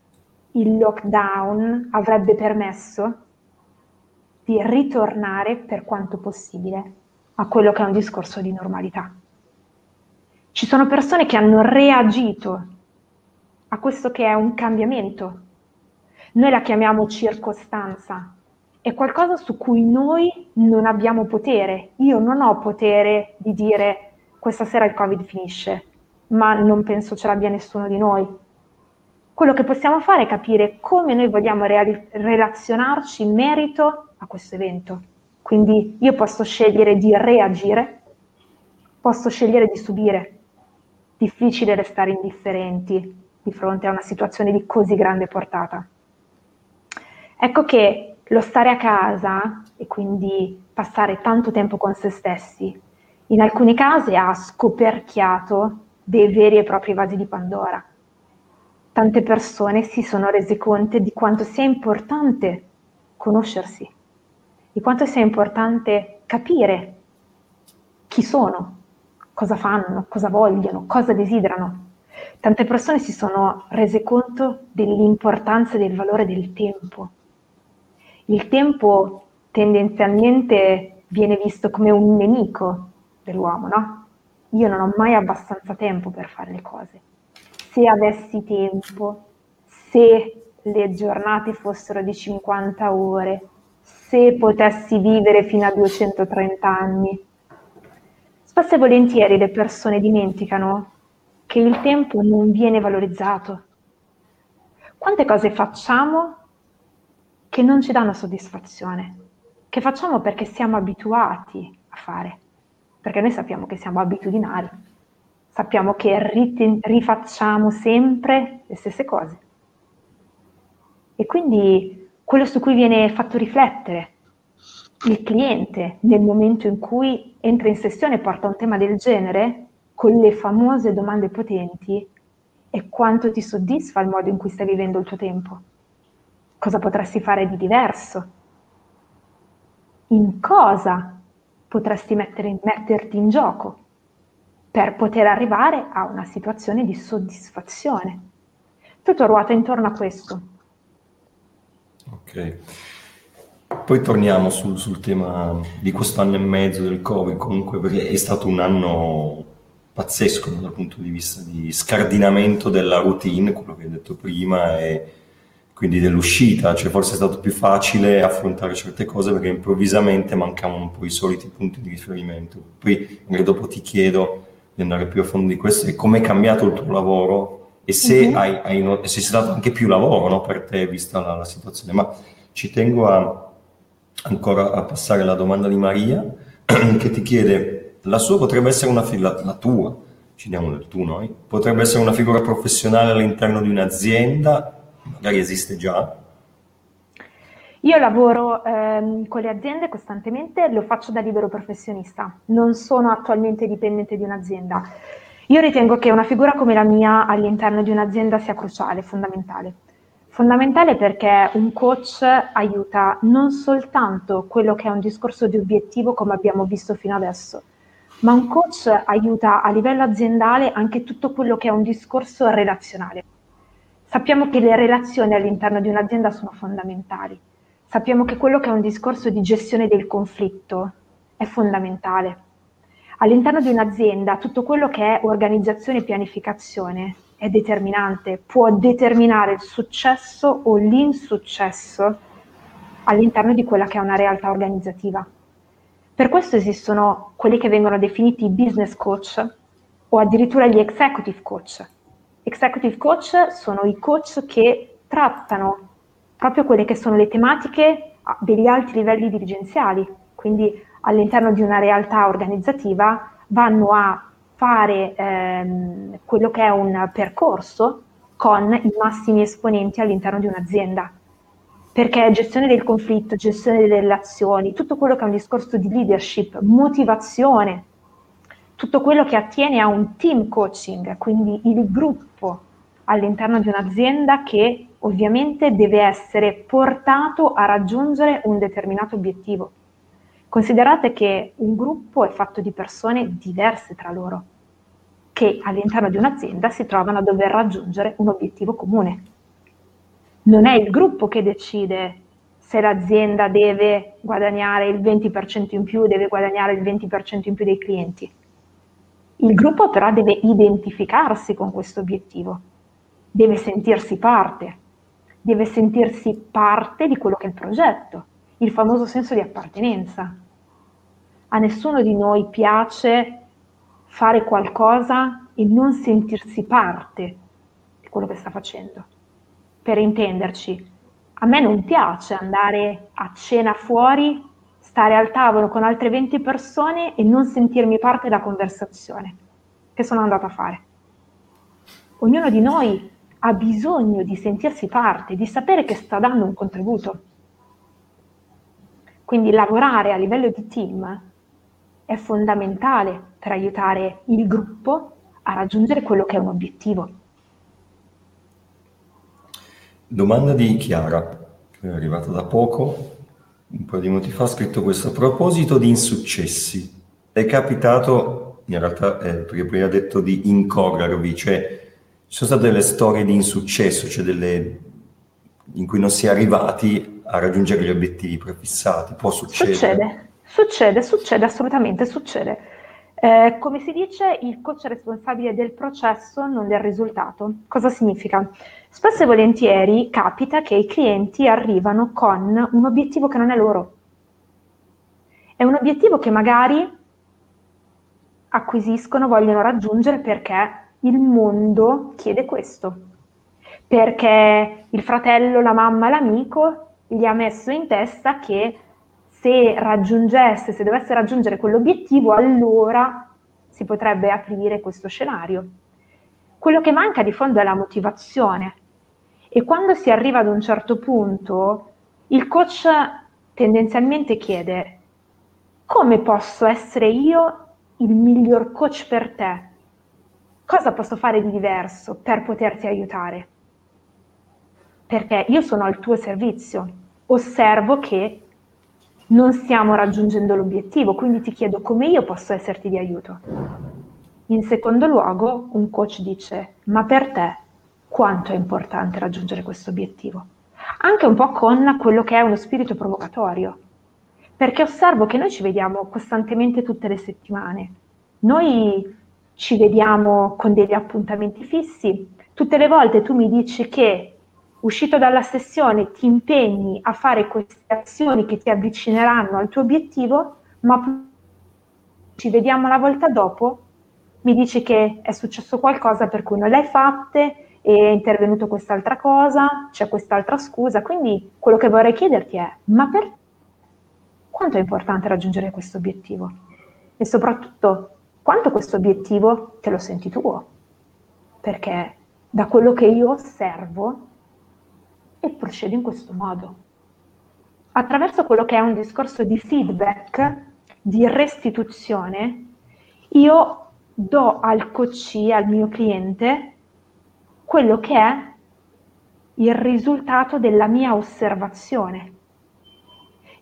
il lockdown avrebbe permesso di ritornare per quanto possibile a quello che è un discorso di normalità. Ci sono persone che hanno reagito a questo che è un cambiamento. Noi la chiamiamo circostanza, è qualcosa su cui noi non abbiamo potere. Io non ho potere di dire questa sera il Covid finisce, ma non penso ce l'abbia nessuno di noi. Quello che possiamo fare è capire come noi vogliamo reali- relazionarci in merito a questo evento. Quindi io posso scegliere di reagire, posso scegliere di subire. Difficile restare indifferenti di fronte a una situazione di così grande portata. Ecco che lo stare a casa e quindi passare tanto tempo con se stessi, in alcuni casi ha scoperchiato dei veri e propri vasi di Pandora. Tante persone si sono rese conto di quanto sia importante conoscersi, di quanto sia importante capire chi sono, cosa fanno, cosa vogliono, cosa desiderano. Tante persone si sono rese conto dell'importanza e del valore del tempo. Il tempo tendenzialmente viene visto come un nemico dell'uomo, no? Io non ho mai abbastanza tempo per fare le cose. Se avessi tempo, se le giornate fossero di 50 ore, se potessi vivere fino a 230 anni. Spesso e volentieri le persone dimenticano che il tempo non viene valorizzato. Quante cose facciamo che non ci danno soddisfazione, che facciamo perché siamo abituati a fare, perché noi sappiamo che siamo abitudinari, sappiamo che rit- rifacciamo sempre le stesse cose. E quindi quello su cui viene fatto riflettere il cliente nel momento in cui entra in sessione e porta un tema del genere, con le famose domande potenti, è quanto ti soddisfa il modo in cui stai vivendo il tuo tempo. Cosa potresti fare di diverso? In cosa potresti mettere, metterti in gioco per poter arrivare a una situazione di soddisfazione? Tutto ruota intorno a questo. Ok. Poi torniamo sul, sul tema di questo anno e mezzo del Covid, comunque perché è stato un anno pazzesco dal punto di vista di scardinamento della routine, quello che hai detto prima, e quindi dell'uscita, cioè forse è stato più facile affrontare certe cose perché improvvisamente mancavano un po' i soliti punti di riferimento. Poi magari dopo ti chiedo di andare più a fondo di questo e come è cambiato il tuo lavoro e se, mm-hmm. hai, hai, se c'è stato anche più lavoro no, per te vista la, la, situazione. Ma ci tengo a, ancora a passare la domanda di Maria [clears throat] che ti chiede, la sua potrebbe essere una figura, la tua, ci diamo del tu noi, potrebbe essere una figura professionale all'interno di un'azienda, magari esiste già? Io lavoro ehm, con le aziende costantemente, lo faccio da libero professionista, non sono attualmente dipendente di un'azienda. Io ritengo che una figura come la mia all'interno di un'azienda sia cruciale, fondamentale. Fondamentale perché un coach aiuta non soltanto quello che è un discorso di obiettivo come abbiamo visto fino adesso, ma un coach aiuta a livello aziendale anche tutto quello che è un discorso relazionale. Sappiamo che le relazioni all'interno di un'azienda sono fondamentali. Sappiamo che quello che è un discorso di gestione del conflitto è fondamentale All'interno di un'azienda tutto quello che è organizzazione e pianificazione è determinante, può determinare il successo o l'insuccesso all'interno di quella che è una realtà organizzativa. Per questo esistono quelli che vengono definiti business coach o addirittura gli executive coach. Executive coach sono i coach che trattano proprio quelle che sono le tematiche degli alti livelli dirigenziali, quindi all'interno di una realtà organizzativa vanno a fare ehm, quello che è un percorso con i massimi esponenti all'interno di un'azienda. Perché gestione del conflitto, gestione delle relazioni, tutto quello che è un discorso di leadership, motivazione, tutto quello che attiene a un team coaching, quindi il gruppo all'interno di un'azienda che ovviamente deve essere portato a raggiungere un determinato obiettivo. Considerate che un gruppo è fatto di persone diverse tra loro, che all'interno di un'azienda si trovano a dover raggiungere un obiettivo comune. Non è il gruppo che decide se l'azienda deve guadagnare il 20% in più, deve guadagnare il 20% in più dei clienti. Il gruppo però deve identificarsi con questo obiettivo, deve sentirsi parte, deve sentirsi parte di quello che è il progetto, il famoso senso di appartenenza. A nessuno di noi piace fare qualcosa e non sentirsi parte di quello che sta facendo. Per intenderci, a me non piace andare a cena fuori, stare al tavolo con altre 20 persone e non sentirmi parte della conversazione che sono andata a fare. Ognuno di noi ha bisogno di sentirsi parte, di sapere che sta dando un contributo. Quindi lavorare a livello di team è fondamentale per aiutare il gruppo a raggiungere quello che è un obiettivo. Domanda di Chiara, che è arrivata da poco, un po' di minuti fa, ha scritto questo. A proposito di insuccessi, è capitato, in realtà, eh, perché prima ha detto di incorrervi, cioè ci sono state delle storie di insuccesso, cioè delle in cui non si è arrivati a raggiungere gli obiettivi prefissati, può succedere? Succede, succede, succede, assolutamente succede. Eh, come si dice, il coach è responsabile del processo, non del risultato. Cosa significa? Spesso e volentieri capita che i clienti arrivano con un obiettivo che non è loro. È un obiettivo che magari acquisiscono, vogliono raggiungere perché il mondo chiede questo, perché il fratello, la mamma, l'amico gli ha messo in testa che se raggiungesse, se dovesse raggiungere quell'obiettivo, allora si potrebbe aprire questo scenario. Quello che manca di fondo è la motivazione e quando si arriva ad un certo punto, il coach tendenzialmente chiede come posso essere io il miglior coach per te? Cosa posso fare di diverso per poterti aiutare? Perché io sono al tuo servizio, osservo che non stiamo raggiungendo l'obiettivo, quindi ti chiedo come io posso esserti di aiuto. In secondo luogo, un coach dice, ma per te quanto è importante raggiungere questo obiettivo? Anche un po' con quello che è uno spirito provocatorio, perché osservo che noi ci vediamo costantemente tutte le settimane. Noi ci vediamo con degli appuntamenti fissi. Tutte le volte tu mi dici che uscito dalla sessione ti impegni a fare queste azioni che ti avvicineranno al tuo obiettivo, ma ci vediamo la volta dopo, mi dici che è successo qualcosa per cui non le hai fatte, è intervenuto quest'altra cosa, c'è quest'altra scusa. Quindi quello che vorrei chiederti è, ma per quanto è importante raggiungere questo obiettivo? E soprattutto quanto questo obiettivo te lo senti tuo, perché da quello che io osservo e procedo in questo modo. Attraverso quello che è un discorso di feedback, di restituzione, io do al coach, al mio cliente, quello che è il risultato della mia osservazione.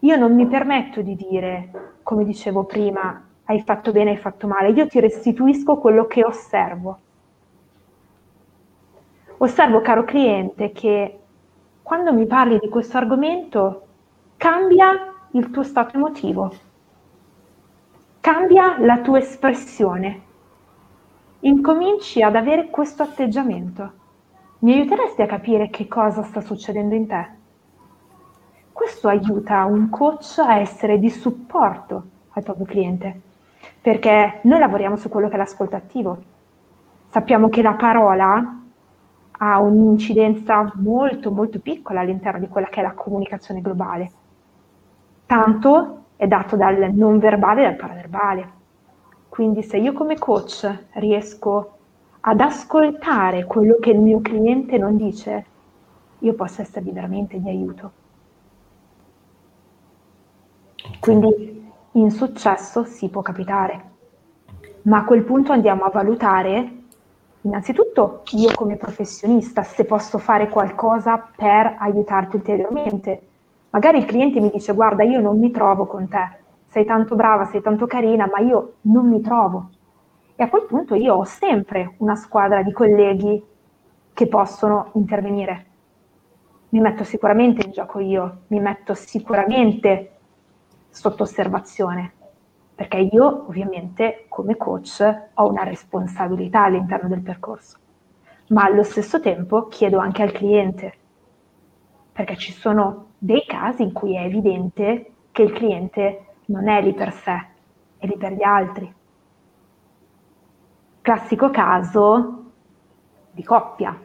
Io non mi permetto di dire, come dicevo prima, hai fatto bene, hai fatto male, io ti restituisco quello che osservo. Osservo, caro cliente, che quando mi parli di questo argomento cambia il tuo stato emotivo, cambia la tua espressione, incominci ad avere questo atteggiamento. Mi aiuteresti a capire che cosa sta succedendo in te? Questo aiuta un coach a essere di supporto al proprio cliente perché noi lavoriamo su quello che è l'ascolto attivo. Sappiamo che la parola ha un'incidenza molto molto piccola all'interno di quella che è la comunicazione globale. Tanto è dato dal non verbale e dal paraverbale. Quindi se io come coach riesco ad ascoltare quello che il mio cliente non dice, io posso essergli veramente di aiuto. Quindi insuccesso si può capitare, ma a quel punto andiamo a valutare innanzitutto io come professionista se posso fare qualcosa per aiutarti ulteriormente. Magari il cliente mi dice guarda io non mi trovo con te, sei tanto brava, sei tanto carina, ma io non mi trovo. E a quel punto io ho sempre una squadra di colleghi che possono intervenire. mi metto sicuramente in gioco io, mi metto sicuramente sotto osservazione, perché io ovviamente come coach ho una responsabilità all'interno del percorso, ma allo stesso tempo chiedo anche al cliente, perché ci sono dei casi in cui è evidente che il cliente non è lì per sé, è lì per gli altri. Classico caso di coppia.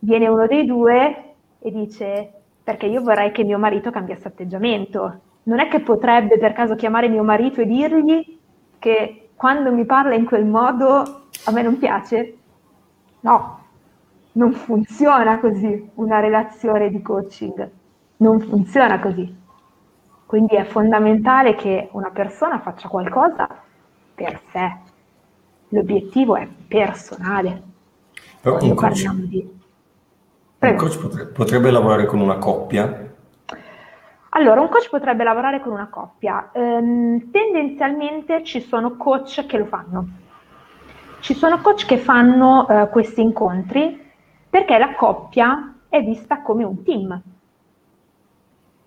Viene uno dei due e dice perché io vorrei che mio marito cambiasse atteggiamento. Non è che potrebbe per caso chiamare mio marito e dirgli che quando mi parla in quel modo a me non piace? No, non funziona così una relazione di coaching, non funziona così. Quindi è fondamentale che una persona faccia qualcosa per sé. L'obiettivo è personale. Però un coach, di... un coach potrebbe, potrebbe lavorare con una coppia? Allora, un coach potrebbe lavorare con una coppia. Ehm, tendenzialmente ci sono coach che lo fanno. Ci sono coach che fanno eh, questi incontri perché la coppia è vista come un team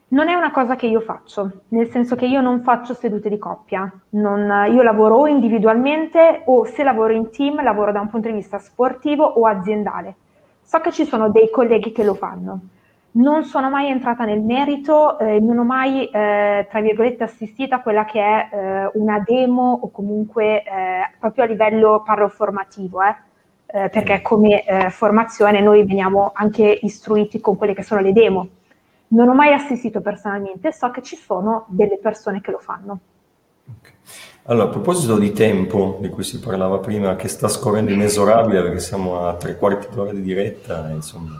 non è una cosa che io faccio, nel senso che io non faccio sedute di coppia, non, io lavoro o individualmente o se lavoro in team lavoro da un punto di vista sportivo o aziendale. So che ci sono dei colleghi che lo fanno. Non sono mai entrata nel merito, eh, non ho mai, eh, tra virgolette, assistito a quella che è eh, una demo o comunque eh, proprio a livello, parlo formativo, eh, eh, perché come formazione noi veniamo anche istruiti con quelle che sono le demo non ho mai assistito personalmente, so che ci sono delle persone che lo fanno. Okay. Allora, a proposito di tempo, di cui si parlava prima, che sta scorrendo inesorabile perché siamo a tre quarti d'ora di diretta, insomma,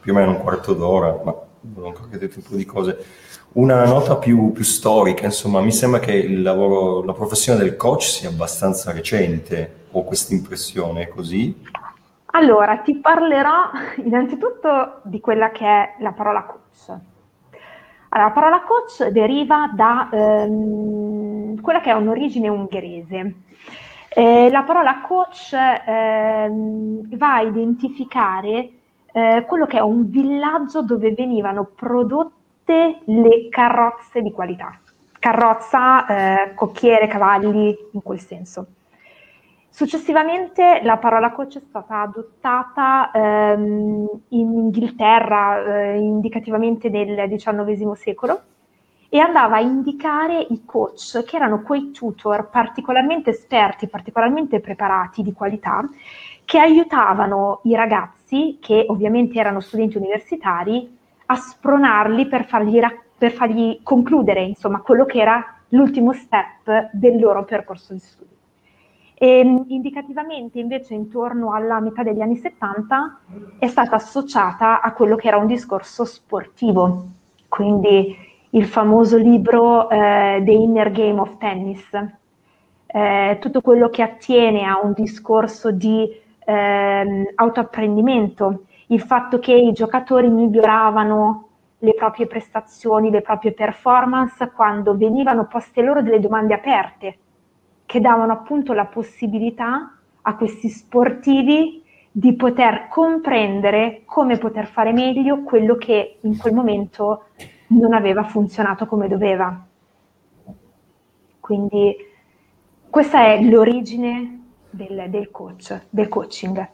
più o meno un quarto d'ora, ma volevo ancora chiedere un po' di cose. Una nota più, più, storica, insomma, mi sembra che lavoro, la professione del coach sia abbastanza recente, ho questa impressione, così? Allora, ti parlerò innanzitutto di quella che è la parola coach. Allora, la parola coach deriva da ehm, quella che è un'origine ungherese. Eh, la parola coach ehm, va a identificare eh, quello che è un villaggio dove venivano prodotte le carrozze di qualità. Carrozza, eh, cocchiere, cavalli, in quel senso. Successivamente la parola coach è stata adottata ehm, in Inghilterra, eh, indicativamente nel XIX secolo, e andava a indicare i coach, che erano quei tutor particolarmente esperti, particolarmente preparati, di qualità, che aiutavano i ragazzi, che ovviamente erano studenti universitari, a spronarli per fargli, per fargli concludere insomma, quello che era l'ultimo step del loro percorso di studio. E, ehm, indicativamente invece intorno alla metà degli anni 70 è stata associata a quello che era un discorso sportivo, quindi il famoso libro eh, The Inner Game of Tennis, eh, tutto quello che attiene a un discorso di eh, autoapprendimento, il fatto che i giocatori miglioravano le proprie prestazioni, le proprie performance quando venivano poste loro delle domande aperte che davano appunto la possibilità a questi sportivi di poter comprendere come poter fare meglio quello che in quel momento non aveva funzionato come doveva. Quindi questa è l'origine del, del coach, del coaching.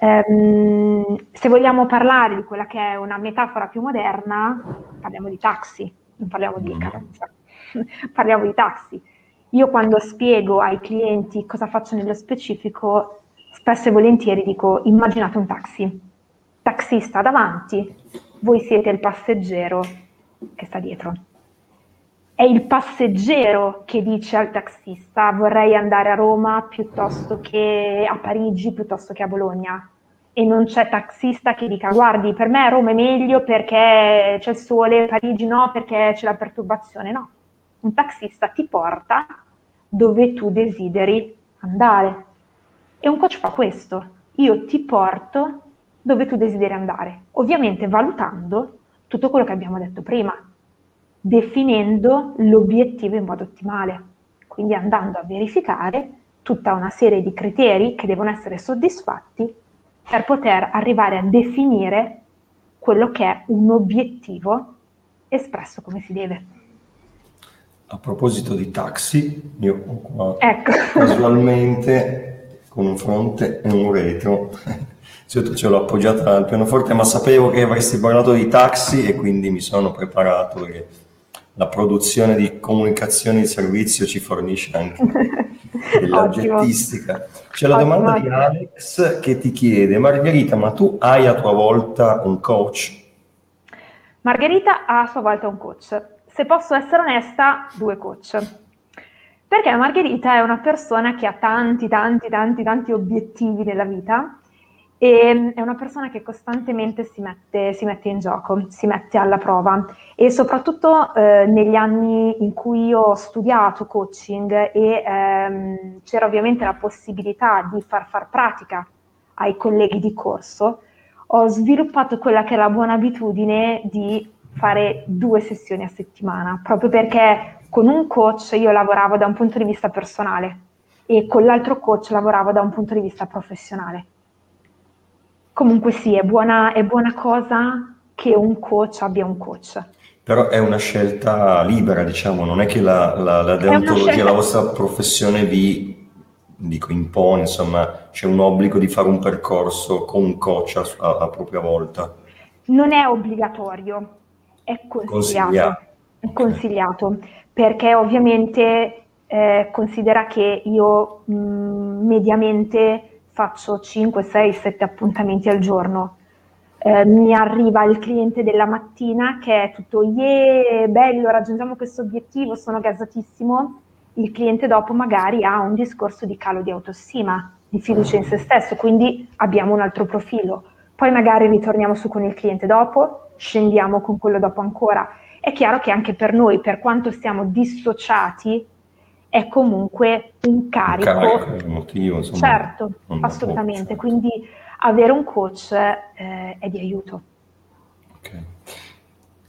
Um, se vogliamo parlare di quella che è una metafora più moderna, parliamo di taxi, non parliamo di carrozza, [laughs] parliamo di taxi. Io quando spiego ai clienti cosa faccio nello specifico, spesso e volentieri dico immaginate un taxi, taxista davanti, voi siete il passeggero che sta dietro. È il passeggero che dice al taxista vorrei andare a Roma piuttosto che a Parigi, piuttosto che a Bologna. E non c'è taxista che dica guardi, per me Roma è meglio perché c'è il sole, Parigi no perché c'è la perturbazione. No, un taxista ti porta dove tu desideri andare. E un coach fa questo, io ti porto dove tu desideri andare, ovviamente valutando tutto quello che abbiamo detto prima, definendo l'obiettivo in modo ottimale, quindi andando a verificare tutta una serie di criteri che devono essere soddisfatti per poter arrivare a definire quello che è un obiettivo espresso come si deve. A proposito di taxi, io ho qua ecco. [laughs] casualmente con un fronte e un retro, certo [laughs] ce l'ho appoggiata al pianoforte, ma sapevo che avresti parlato di taxi e quindi mi sono preparato perché la produzione di comunicazioni di servizio ci fornisce anche [laughs] dell'aggettistica. C'è la Ottimo. domanda di Alex che ti chiede, Margherita, ma tu hai a tua volta un coach? Margherita ha a sua volta un coach. Se posso essere onesta, due coach. Perché Margherita è una persona che ha tanti, tanti, tanti, tanti obiettivi nella vita e mm, è una persona che costantemente si mette, si mette in gioco, si mette alla prova e soprattutto eh, negli anni in cui io ho studiato coaching e ehm, c'era ovviamente la possibilità di far far pratica ai colleghi di corso, ho sviluppato quella che è la buona abitudine di fare due sessioni a settimana, proprio perché con un coach io lavoravo da un punto di vista personale e con l'altro coach lavoravo da un punto di vista professionale. Comunque sì, è buona, è buona cosa che un coach abbia un coach. Però è una scelta libera, diciamo, non è che la, la, la deontologia, scelta... la vostra professione vi dico, impone, insomma, c'è un obbligo di fare un percorso con un coach a, a, a propria volta. Non è obbligatorio, è consigliato. È consigliato perché ovviamente eh, considera che io mh, mediamente faccio 5, 6, 7 appuntamenti al giorno. Eh, mi arriva il cliente della mattina che è tutto yeah, bello, raggiungiamo questo obiettivo, sono gasatissimo. Il cliente dopo magari ha un discorso di calo di autostima, di fiducia in se stesso, quindi abbiamo un altro profilo. Poi magari ritorniamo su con il cliente dopo, scendiamo con quello dopo ancora. È chiaro che anche per noi, per quanto siamo dissociati è comunque un carico. Un carico emotivo, insomma. Certo, assolutamente. Quindi avere un coach eh, è di aiuto. Okay.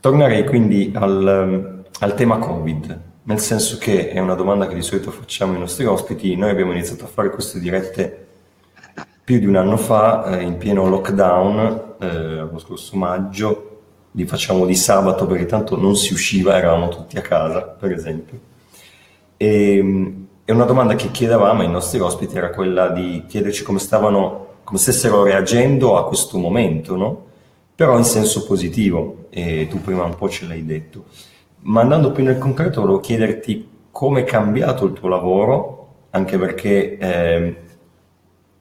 Tornerei quindi al, al, tema Covid, nel senso che è una domanda che di solito facciamo ai nostri ospiti. Noi abbiamo iniziato a fare queste dirette più di un anno fa, eh, in pieno lockdown, eh, lo scorso maggio, li facciamo di sabato perché tanto non si usciva, eravamo tutti a casa, per esempio e, ehm, e una domanda che chiedevamo ai nostri ospiti era quella di chiederci come stavano, come stessero reagendo a questo momento, no? però in senso positivo, e tu prima un po' ce l'hai detto. Ma andando più nel concreto, volevo chiederti come è cambiato il tuo lavoro, anche perché eh,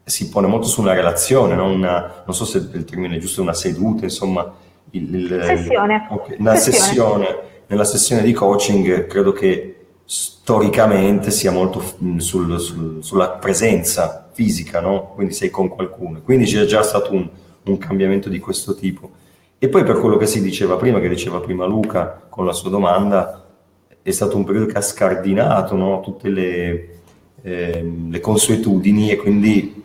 si pone molto su una relazione, no? una, non so se il termine è giusto, una seduta, insomma. Il, il, sessione. Okay, una sessione. sessione. Nella sessione di coaching credo che storicamente sia molto sul, sul, sulla presenza fisica, no? quindi sei con qualcuno. Quindi c'è già stato un, un, cambiamento di questo tipo. E poi per quello che si diceva prima, che diceva prima Luca con la sua domanda, è stato un periodo che ha scardinato no? tutte le, eh, le, consuetudini e quindi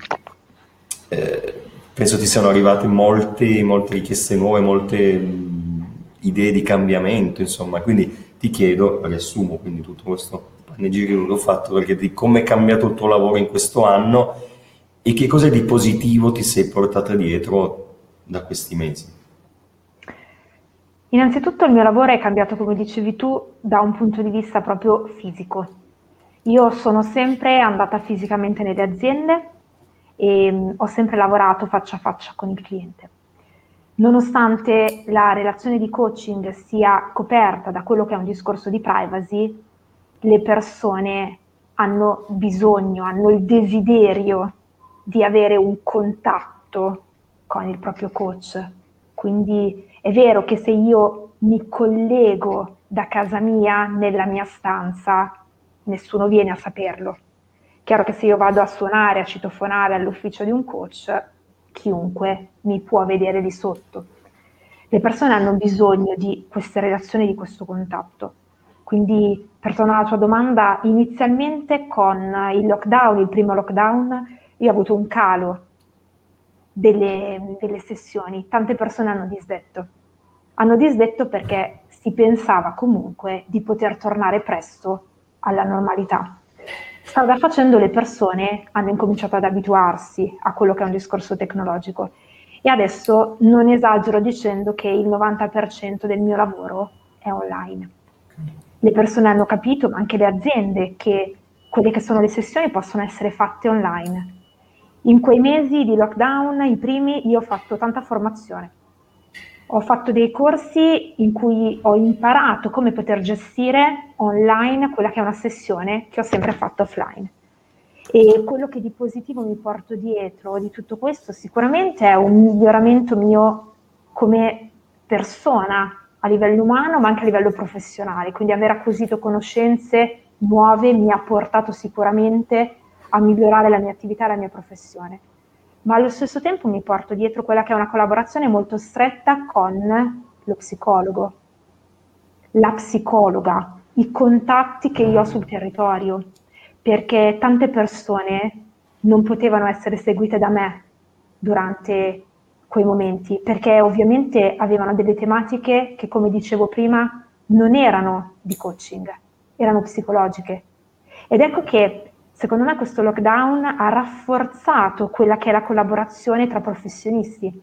eh, penso ti siano arrivate molte, molte richieste nuove, molte mh, idee di cambiamento, insomma, quindi ti chiedo, riassumo quindi tutto questo panegirico che ho fatto, perché di come è cambiato il tuo lavoro in questo anno e che cosa di positivo ti sei portata dietro da questi mesi. Innanzitutto il mio lavoro è cambiato, come dicevi tu, da un punto di vista proprio fisico. Io sono sempre andata fisicamente nelle aziende e mm, ho sempre lavorato faccia a faccia con il cliente nonostante la relazione di coaching sia coperta da quello che è un discorso di privacy, le persone hanno bisogno, hanno il desiderio di avere un contatto con il proprio coach. Quindi è vero che se io mi collego da casa mia nella mia stanza, nessuno viene a saperlo. Chiaro che se io vado a suonare, a citofonare all'ufficio di un coach, chiunque mi può vedere di sotto. Le persone hanno bisogno di queste relazioni, di questo contatto. Quindi, per tornare alla tua domanda, inizialmente con il lockdown, il primo lockdown, io ho avuto un calo delle, delle sessioni. Tante persone hanno disdetto. Hanno disdetto perché si pensava comunque di poter tornare presto alla normalità. Strada facendo le persone hanno incominciato ad abituarsi a quello che è un discorso tecnologico E adesso non esagero dicendo che il 90% del mio lavoro è online. Le persone hanno capito, ma anche le aziende, che quelle che sono le sessioni possono essere fatte online. In quei mesi di lockdown, i primi, io ho fatto tanta formazione. Ho fatto dei corsi in cui ho imparato come poter gestire online quella che è una sessione che ho sempre fatto offline. E quello che di positivo mi porto dietro di tutto questo sicuramente è un miglioramento mio come persona a livello umano ma anche a livello professionale, quindi aver acquisito conoscenze nuove mi ha portato sicuramente a migliorare la mia attività e la mia professione. Ma allo stesso tempo mi porto dietro quella che è una collaborazione molto stretta con lo psicologo, la psicologa, i contatti che io ho sul territorio, perché tante persone non potevano essere seguite da me durante quei momenti, perché ovviamente avevano delle tematiche che, come dicevo prima, non erano di coaching, erano psicologiche. Ed ecco che secondo me questo lockdown ha rafforzato quella che è la collaborazione tra professionisti.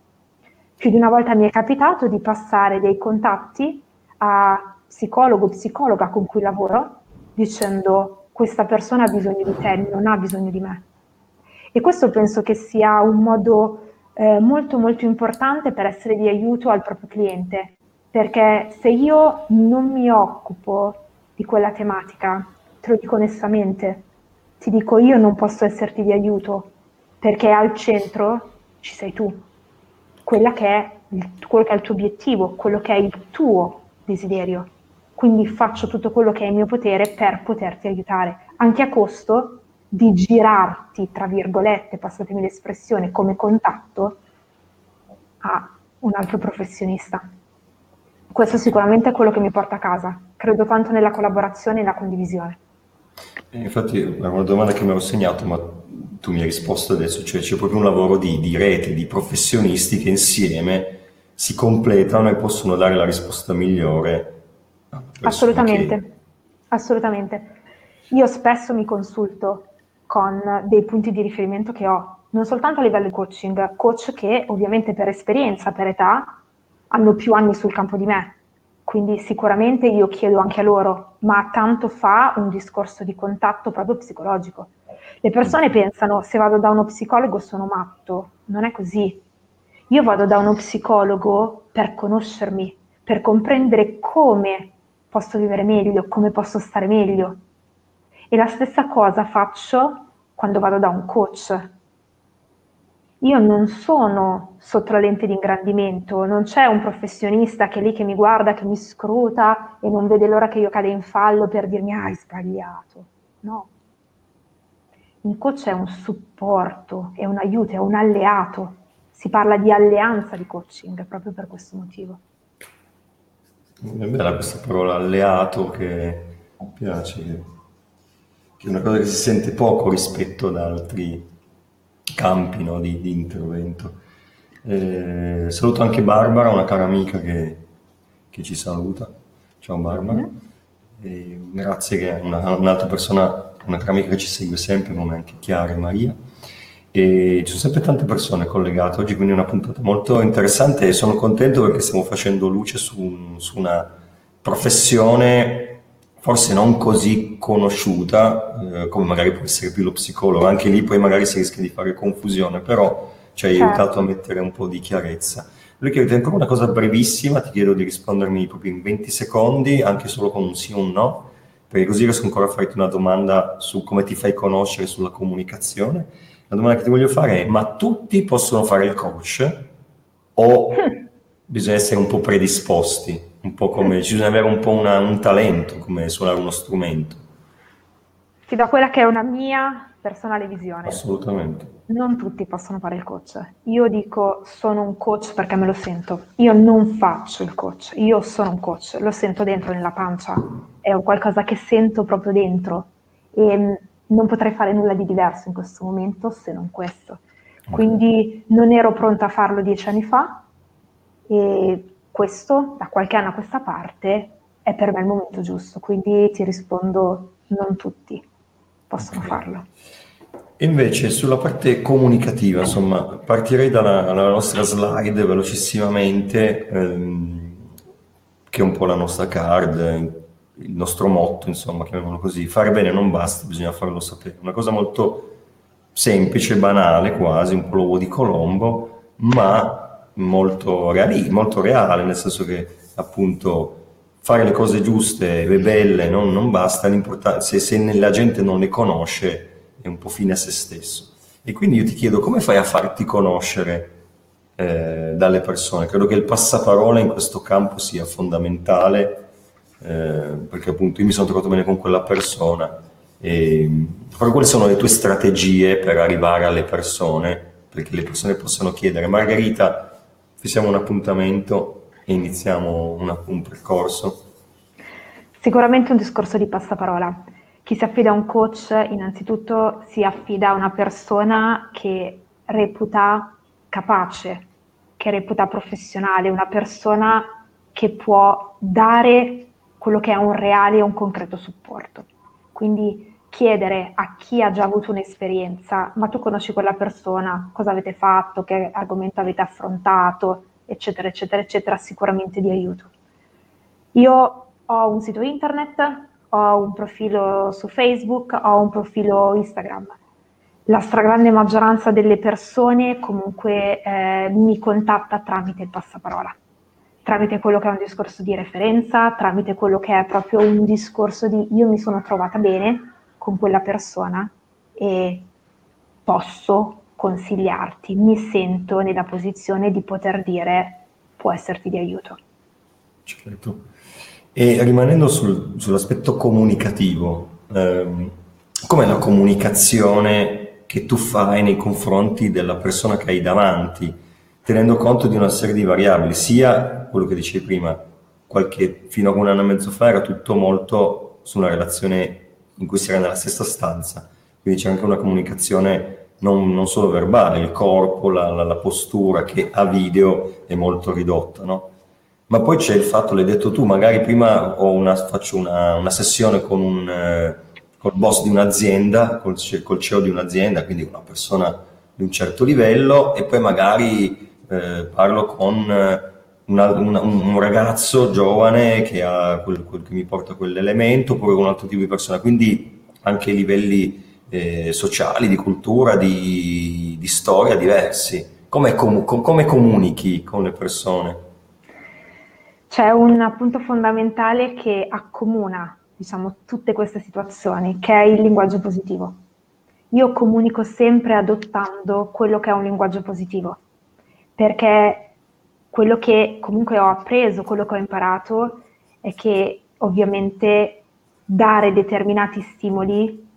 Più di una volta mi è capitato di passare dei contatti a psicologo, psicologa con cui lavoro, dicendo questa persona ha bisogno di te, non ha bisogno di me. E questo penso che sia un modo eh, molto molto importante per essere di aiuto al proprio cliente, perché se io non mi occupo di quella tematica, te lo dico onestamente, ti dico io non posso esserti di aiuto perché al centro ci sei tu, quella che è il, quello che è il tuo obiettivo, quello che è il tuo desiderio. Quindi faccio tutto quello che è in mio potere per poterti aiutare, anche a costo di girarti, tra virgolette, passatemi l'espressione, come contatto a un altro professionista. Questo sicuramente è quello che mi porta a casa. Credo tanto nella collaborazione e nella condivisione. E infatti è una domanda che mi ero segnato, ma tu mi hai risposto adesso, cioè c'è proprio un lavoro di, di rete, di professionisti che insieme si completano e possono dare la risposta migliore. Assolutamente, che... assolutamente. Io spesso mi consulto con dei punti di riferimento che ho, non soltanto a livello di coaching, coach che ovviamente per esperienza, per età, hanno più anni sul campo di me, quindi sicuramente io chiedo anche a loro, ma tanto fa un discorso di contatto proprio psicologico. Le persone pensano se vado da uno psicologo sono matto, non è così. Io vado da uno psicologo per conoscermi, per comprendere come posso vivere meglio, come posso stare meglio. E la stessa cosa faccio quando vado da un coach. Io non sono sotto la lente di ingrandimento, non c'è un professionista che è lì che mi guarda, che mi scruta e non vede l'ora che io cade in fallo per dirmi ah, hai sbagliato. No. Un coach è un supporto, è un aiuto, è un alleato. Si parla di alleanza di coaching proprio per questo motivo. È bella questa parola alleato che mi piace, che è una cosa che si sente poco rispetto ad altri campi no, di, di, intervento. Eh, saluto anche Barbara, una cara amica che, che ci saluta. Ciao Barbara. Mm-hmm. grazie che una, un'altra persona, una cara amica che ci segue sempre, come anche Chiara e Maria. E ci sono sempre tante persone collegate oggi, quindi è una puntata molto interessante e sono contento perché stiamo facendo luce su, su una professione forse non così conosciuta eh, come magari può essere più lo psicologo, anche lì poi magari si rischia di fare confusione, però ci hai certo. aiutato a mettere un po' di chiarezza. Lui chiede ancora una cosa brevissima, ti chiedo di rispondermi proprio in 20 secondi, anche solo con un sì o un no, perché così riesco ancora a farti una domanda su come ti fai conoscere sulla comunicazione. La domanda che ti voglio fare è, ma tutti possono fare il coach o [laughs] bisogna essere un po' predisposti? Un po' come ci bisogna avere un po' una, un talento come suonare uno strumento. Ti do quella che è una mia personale visione. Assolutamente. Non tutti possono fare il coach. Io dico sono un coach perché me lo sento. Io non faccio il coach, io sono un coach, lo sento dentro nella pancia, è qualcosa che sento proprio dentro e mm, non potrei fare nulla di diverso in questo momento se non questo. Quindi non ero pronta a farlo dieci anni fa e questo, da qualche anno a questa parte, è per me il momento giusto, quindi ti rispondo non tutti possono okay. farlo. Invece sulla parte comunicativa, insomma, partirei dalla, dalla nostra slide velocissimamente, ehm, che è un po' la nostra card, il nostro motto, insomma, chiamiamolo così. Fare bene non basta, bisogna farlo sapere. Una cosa molto semplice, banale quasi, un po' l'uovo di Colombo, ma molto, reali, molto reale, nel senso che appunto fare le cose giuste e belle non, non basta, se, se la gente non le conosce è un po' fine a se stesso. E quindi io ti chiedo come fai a farti conoscere eh, dalle persone? Credo che il passaparola in questo campo sia fondamentale, eh, perché appunto io mi sono trovato bene con quella persona. E, però quali sono le tue strategie per arrivare alle persone? Perché le persone possono chiedere, Margherita, fissiamo un appuntamento e iniziamo una, un percorso? Sicuramente un discorso di passaparola chi si affida a un coach innanzitutto si affida a una persona che reputa capace, che reputa professionale, una persona che può dare quello che è un reale e un concreto supporto. Quindi chiedere a chi ha già avuto un'esperienza, ma tu conosci quella persona, cosa avete fatto, che argomento avete affrontato, eccetera, eccetera, eccetera, sicuramente di aiuto. Io ho un sito internet, ho un profilo su Facebook, ho un profilo Instagram. La stragrande maggioranza delle persone comunque eh, mi contatta tramite il passaparola, tramite quello che è un discorso di referenza, tramite quello che è proprio un discorso di io mi sono trovata bene con quella persona e posso consigliarti, mi sento nella posizione di poter dire può esserti di aiuto. Certo. E rimanendo sul, sull'aspetto comunicativo, ehm, com'è la comunicazione che tu fai nei confronti della persona che hai davanti, tenendo conto di una serie di variabili, sia quello che dicevi prima, qualche, fino a un anno e mezzo fa era tutto molto su una relazione in cui si era nella stessa stanza, quindi c'è anche una comunicazione non, non solo verbale, il corpo, la, la, la, postura che a video è molto ridotta, no? Ma poi c'è il fatto, l'hai detto tu, magari prima una, faccio una, una, sessione con un eh, col boss di un'azienda, col, col, CEO di un'azienda, quindi una persona di un certo livello, e poi magari eh, parlo con una, una, un ragazzo giovane che, quel, quel, che mi porta quell'elemento, oppure un altro tipo di persona. Quindi anche livelli eh, sociali, di cultura, di, di storia diversi. Come, com, come comunichi con le persone? C'è un punto fondamentale che accomuna, diciamo, tutte queste situazioni, che è il linguaggio positivo. Io comunico sempre adottando quello che è un linguaggio positivo, perché quello che comunque ho appreso, quello che ho imparato, è che ovviamente dare determinati stimoli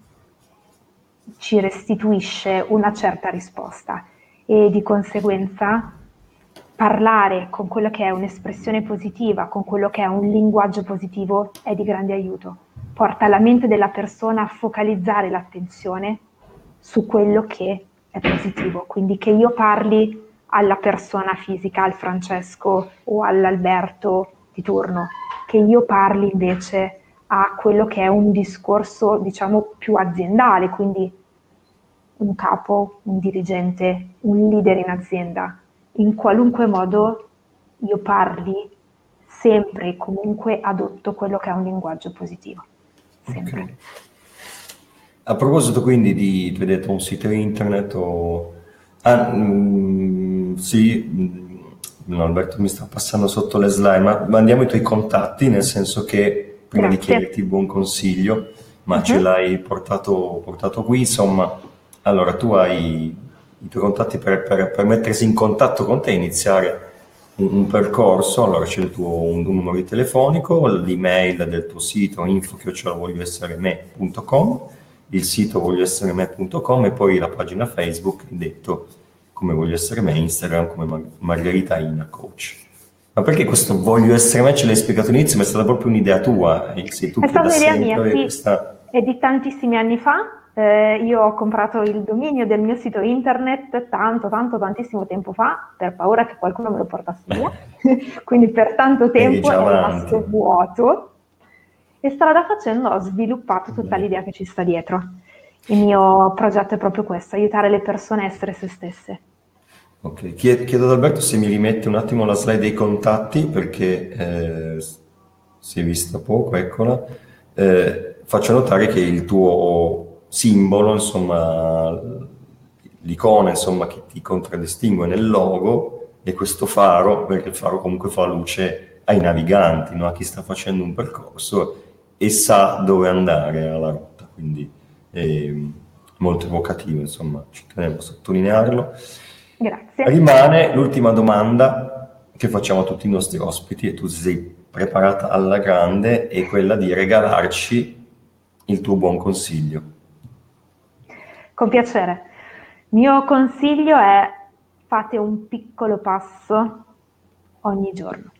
ci restituisce una certa risposta e di conseguenza parlare con quello che è un'espressione positiva, con quello che è un linguaggio positivo, è di grande aiuto. Porta la mente della persona a focalizzare l'attenzione su quello che è positivo. Quindi che io parli alla persona fisica, al Francesco o all'Alberto di turno, che io parli invece a quello che è un discorso, diciamo, più aziendale, quindi un capo, un dirigente, un leader in azienda, in qualunque modo io parli, sempre e comunque adotto quello che è un linguaggio positivo. Sempre. Okay. A proposito quindi di, detto un sito internet o... Ah, mm, sì, mm, Alberto mi sta passando sotto le slide, ma mandiamo i tuoi contatti, nel senso che prima Grazie. di chiederti buon consiglio, ma uh-huh. ce l'hai portato, portato qui, insomma, allora tu hai i tuoi contatti per, per, per, mettersi in contatto con te iniziare un, un percorso, allora c'è il tuo un, un numero telefonico, l'email del tuo sito info-voglioessereme.com, il sito voglioessereme.com e poi la pagina Facebook detto come voglio essere me, Instagram come Mar- Margherita Ina Coach. Ma perché questo voglio essere me ce l'hai spiegato all'inizio, ma è stata proprio un'idea tua? Sei tu è stata un'idea mia, sì. Questa... È di tantissimi anni fa, eh, io ho comprato il dominio del mio sito internet tanto, tanto, tantissimo tempo fa, per paura che qualcuno me lo portasse via, [laughs] quindi per tanto tempo è rimasto vuoto e strada facendo ho sviluppato tutta l'idea che ci sta dietro. Il mio progetto è proprio questo, aiutare le persone a essere se stesse. Ok, chiedo ad Alberto se mi rimette un attimo la slide dei contatti perché eh, si è vista poco, eccola. Eh, faccio notare che il tuo simbolo, insomma, l'icona insomma, che ti contraddistingue nel logo è questo faro, perché il faro comunque fa luce ai naviganti, no? a chi sta facendo un percorso e sa dove andare alla rotta. Quindi è molto evocativo, insomma, ci tenevo a sottolinearlo. Grazie. Rimane l'ultima domanda che facciamo a tutti i nostri ospiti e tu sei preparata alla grande, è quella di regalarci il tuo buon consiglio. Con piacere. Il mio consiglio è fate un piccolo passo ogni giorno.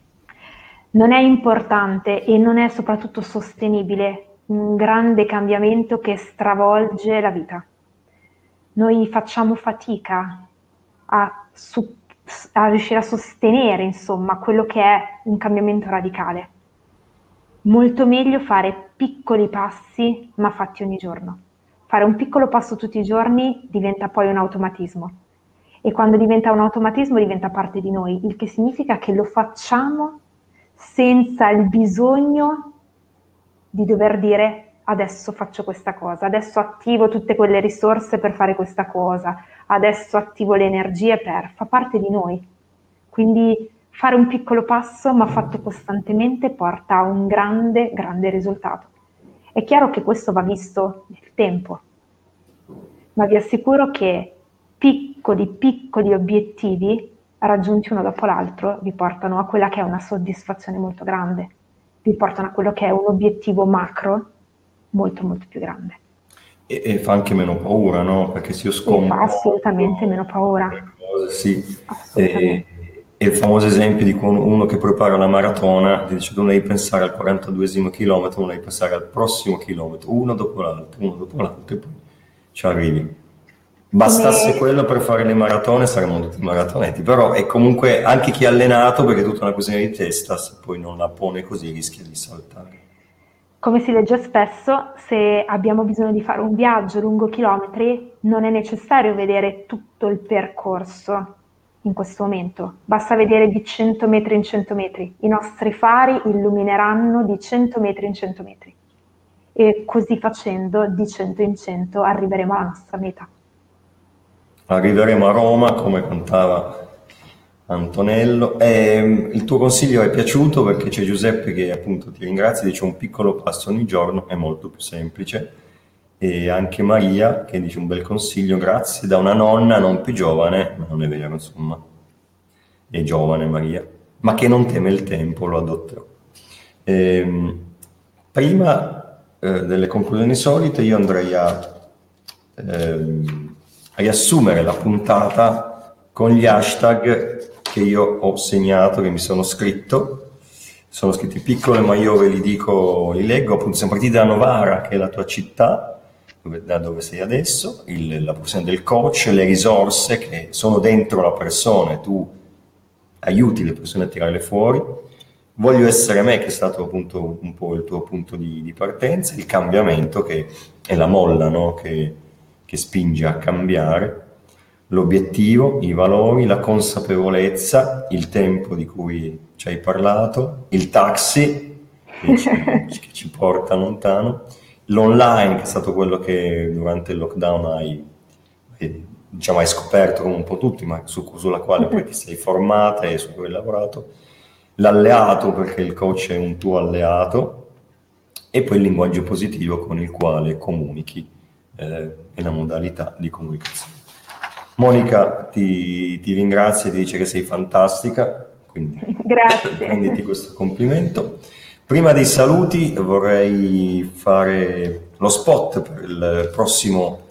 Non è importante e non è soprattutto sostenibile un grande cambiamento che stravolge la vita. Noi facciamo fatica a, su, a riuscire a sostenere, insomma, quello che è un cambiamento radicale. Molto meglio fare piccoli passi, ma fatti ogni giorno. Fare un piccolo passo tutti i giorni diventa poi un automatismo. E quando diventa un automatismo diventa parte di noi, il che significa che lo facciamo senza il bisogno di dover dire adesso faccio questa cosa, adesso attivo tutte quelle risorse per fare questa cosa, adesso attivo le energie per, fa parte di noi. Quindi fare un piccolo passo, ma fatto costantemente, porta a un grande, grande risultato. È chiaro che questo va visto nel tempo, ma vi assicuro che piccoli, piccoli obiettivi raggiunti uno dopo l'altro vi portano a quella che è una soddisfazione molto grande, vi portano a quello che è un obiettivo macro molto, molto più grande. E, e, fa anche meno paura, no? Perché se io scompro... fa assolutamente meno paura. Cose, sì. E, e, il famoso esempio di uno che prepara la maratona, ti dice tu non devi pensare al 42esimo chilometro, non devi pensare al prossimo chilometro, uno dopo l'altro, uno dopo l'altro, e poi ci arrivi. Bastasse Come... quello per fare le maratone saremmo tutti maratonetti, però è comunque anche chi è allenato, perché è tutta una questione di testa, se poi non la pone così rischia di saltare. Come si legge spesso, se abbiamo bisogno di fare un viaggio lungo chilometri, non è necessario vedere tutto il percorso in questo momento, basta vedere di 100 metri in 100 metri. I nostri fari illumineranno di 100 metri in 100 metri e così facendo di 100 in 100 arriveremo alla nostra meta. Arriveremo a Roma, come contava Antonello. E, ehm, il tuo consiglio è piaciuto perché c'è Giuseppe che appunto ti ringrazia, dice un piccolo passo ogni giorno è molto più semplice. E anche Maria che dice un bel consiglio, grazie da una nonna non più giovane, ma non è vero insomma, è giovane Maria, ma che non teme il tempo, lo adotterò. E, ehm, prima eh, delle conclusioni solite io andrei a ehm, riassumere la puntata con gli hashtag che io ho segnato, che mi sono scritto. Sono scritti piccole, ma io ve li dico, li leggo. Appunto, siamo partiti da Novara, che è la tua città, dove, da dove sei adesso, il, la posizione del coach, le risorse che sono dentro la persona e tu aiuti le persone a tirarle fuori. Voglio essere me, che è stato appunto un po' il tuo punto di, di partenza, il cambiamento che è la molla no? che, che spinge a cambiare l'obiettivo, i valori, la consapevolezza, il tempo di cui ci hai parlato, il taxi che ci, [laughs] che ci porta lontano, l'online che è stato quello che durante il lockdown hai, diciamo, hai scoperto come un po' tutti, ma su, sulla quale poi ti sei formata e su cui hai lavorato, l'alleato perché il coach è un tuo alleato e poi il linguaggio positivo con il quale comunichi eh, è la modalità di comunicazione. Monica ti, ti ringrazia e ti dice che sei fantastica, quindi Grazie. [laughs] prenditi questo complimento. Prima dei saluti vorrei fare lo spot per, prossimo,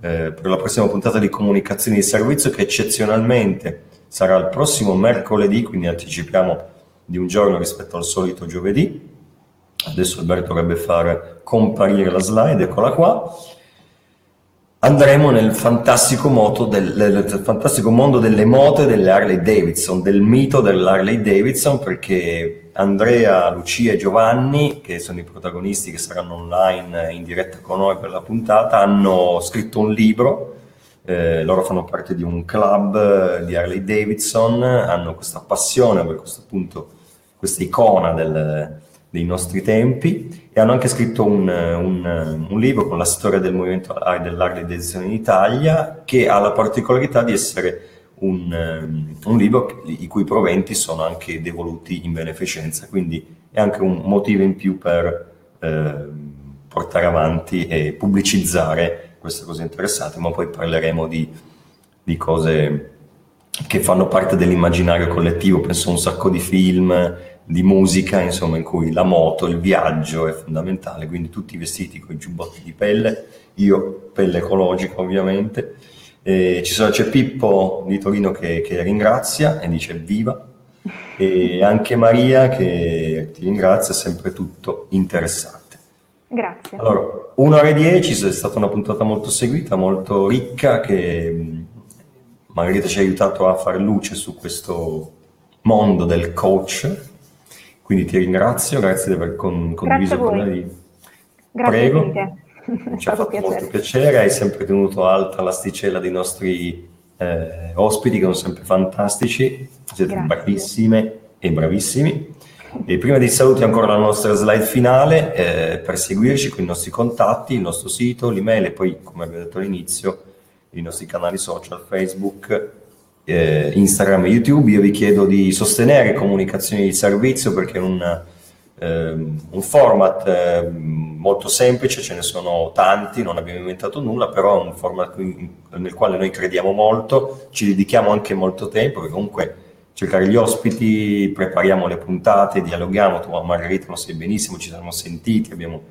eh, per la prossima puntata di comunicazione di servizio che eccezionalmente sarà il prossimo mercoledì, quindi anticipiamo di un giorno rispetto al solito giovedì. Adesso Alberto dovrebbe fare comparire la slide, eccola qua. Andremo nel fantastico, del, nel fantastico, mondo delle moto e delle Harley Davidson, del mito dell'Harley Davidson, perché Andrea, Lucia e Giovanni, che sono i protagonisti che saranno online in diretta con noi per la puntata, hanno scritto un libro. Eh, loro fanno parte di un club di Harley Davidson, hanno questa passione per questo appunto, questa icona del, dei nostri tempi e hanno anche scritto un, un, un libro con la storia del movimento dell'Harley Davidson in Italia che ha la particolarità di essere un, un, libro i cui proventi sono anche devoluti in beneficenza, quindi è anche un motivo in più per eh, portare avanti e pubblicizzare queste cose interessanti, ma poi parleremo di, di cose che fanno parte dell'immaginario collettivo, penso a un sacco di film, di musica, insomma, in cui la moto, il viaggio è fondamentale, quindi tutti vestiti con i giubbotti di pelle, io pelle ecologica ovviamente. E ci sono, c'è Pippo di Torino che, che ringrazia e dice viva, e anche Maria che ti ringrazia, sempre tutto interessante. Grazie. Allora, un'ora e dieci, è stata una puntata molto seguita, molto ricca, che Margherita ci ha aiutato a fare luce su questo mondo del coach quindi ti ringrazio, grazie di aver con, condiviso con noi. Grazie Prego. [laughs] Ci ha fatto piacere. molto piacere, hai sempre tenuto alta l'asticella dei nostri eh, ospiti che sono sempre fantastici, siete grazie. bravissime e bravissimi. E prima di saluti ancora la nostra slide finale eh, per seguirci con i nostri contatti, il nostro sito, l'email e poi, come abbiamo detto all'inizio, i nostri canali social, Facebook, eh, Instagram e YouTube, io vi chiedo di sostenere comunicazioni di servizio perché è un, eh, un format eh, molto semplice, ce ne sono tanti, non abbiamo inventato nulla, però è un format nel quale noi crediamo molto, ci dedichiamo anche molto tempo, perché comunque cercare gli ospiti, prepariamo le puntate, dialoghiamo, tu Margherita lo sai benissimo, ci siamo sentiti, abbiamo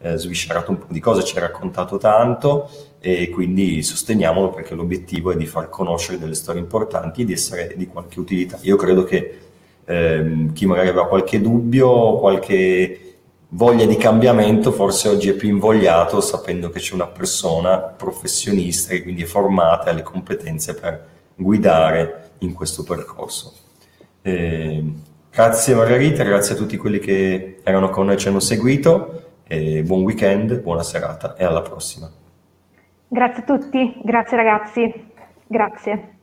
eh, sviscerato un po' di cose, ci ha raccontato tanto e quindi sosteniamolo perché l'obiettivo è di far conoscere delle storie importanti e di essere di qualche utilità. Io credo che ehm, chi magari aveva qualche dubbio, qualche voglia di cambiamento, forse oggi è più invogliato sapendo che c'è una persona professionista e quindi è formata e ha le competenze per guidare in questo percorso. Eh, grazie Margherita, grazie a tutti quelli che erano con noi e ci hanno seguito. E buon weekend, buona serata e alla prossima. Grazie a tutti, grazie ragazzi, grazie.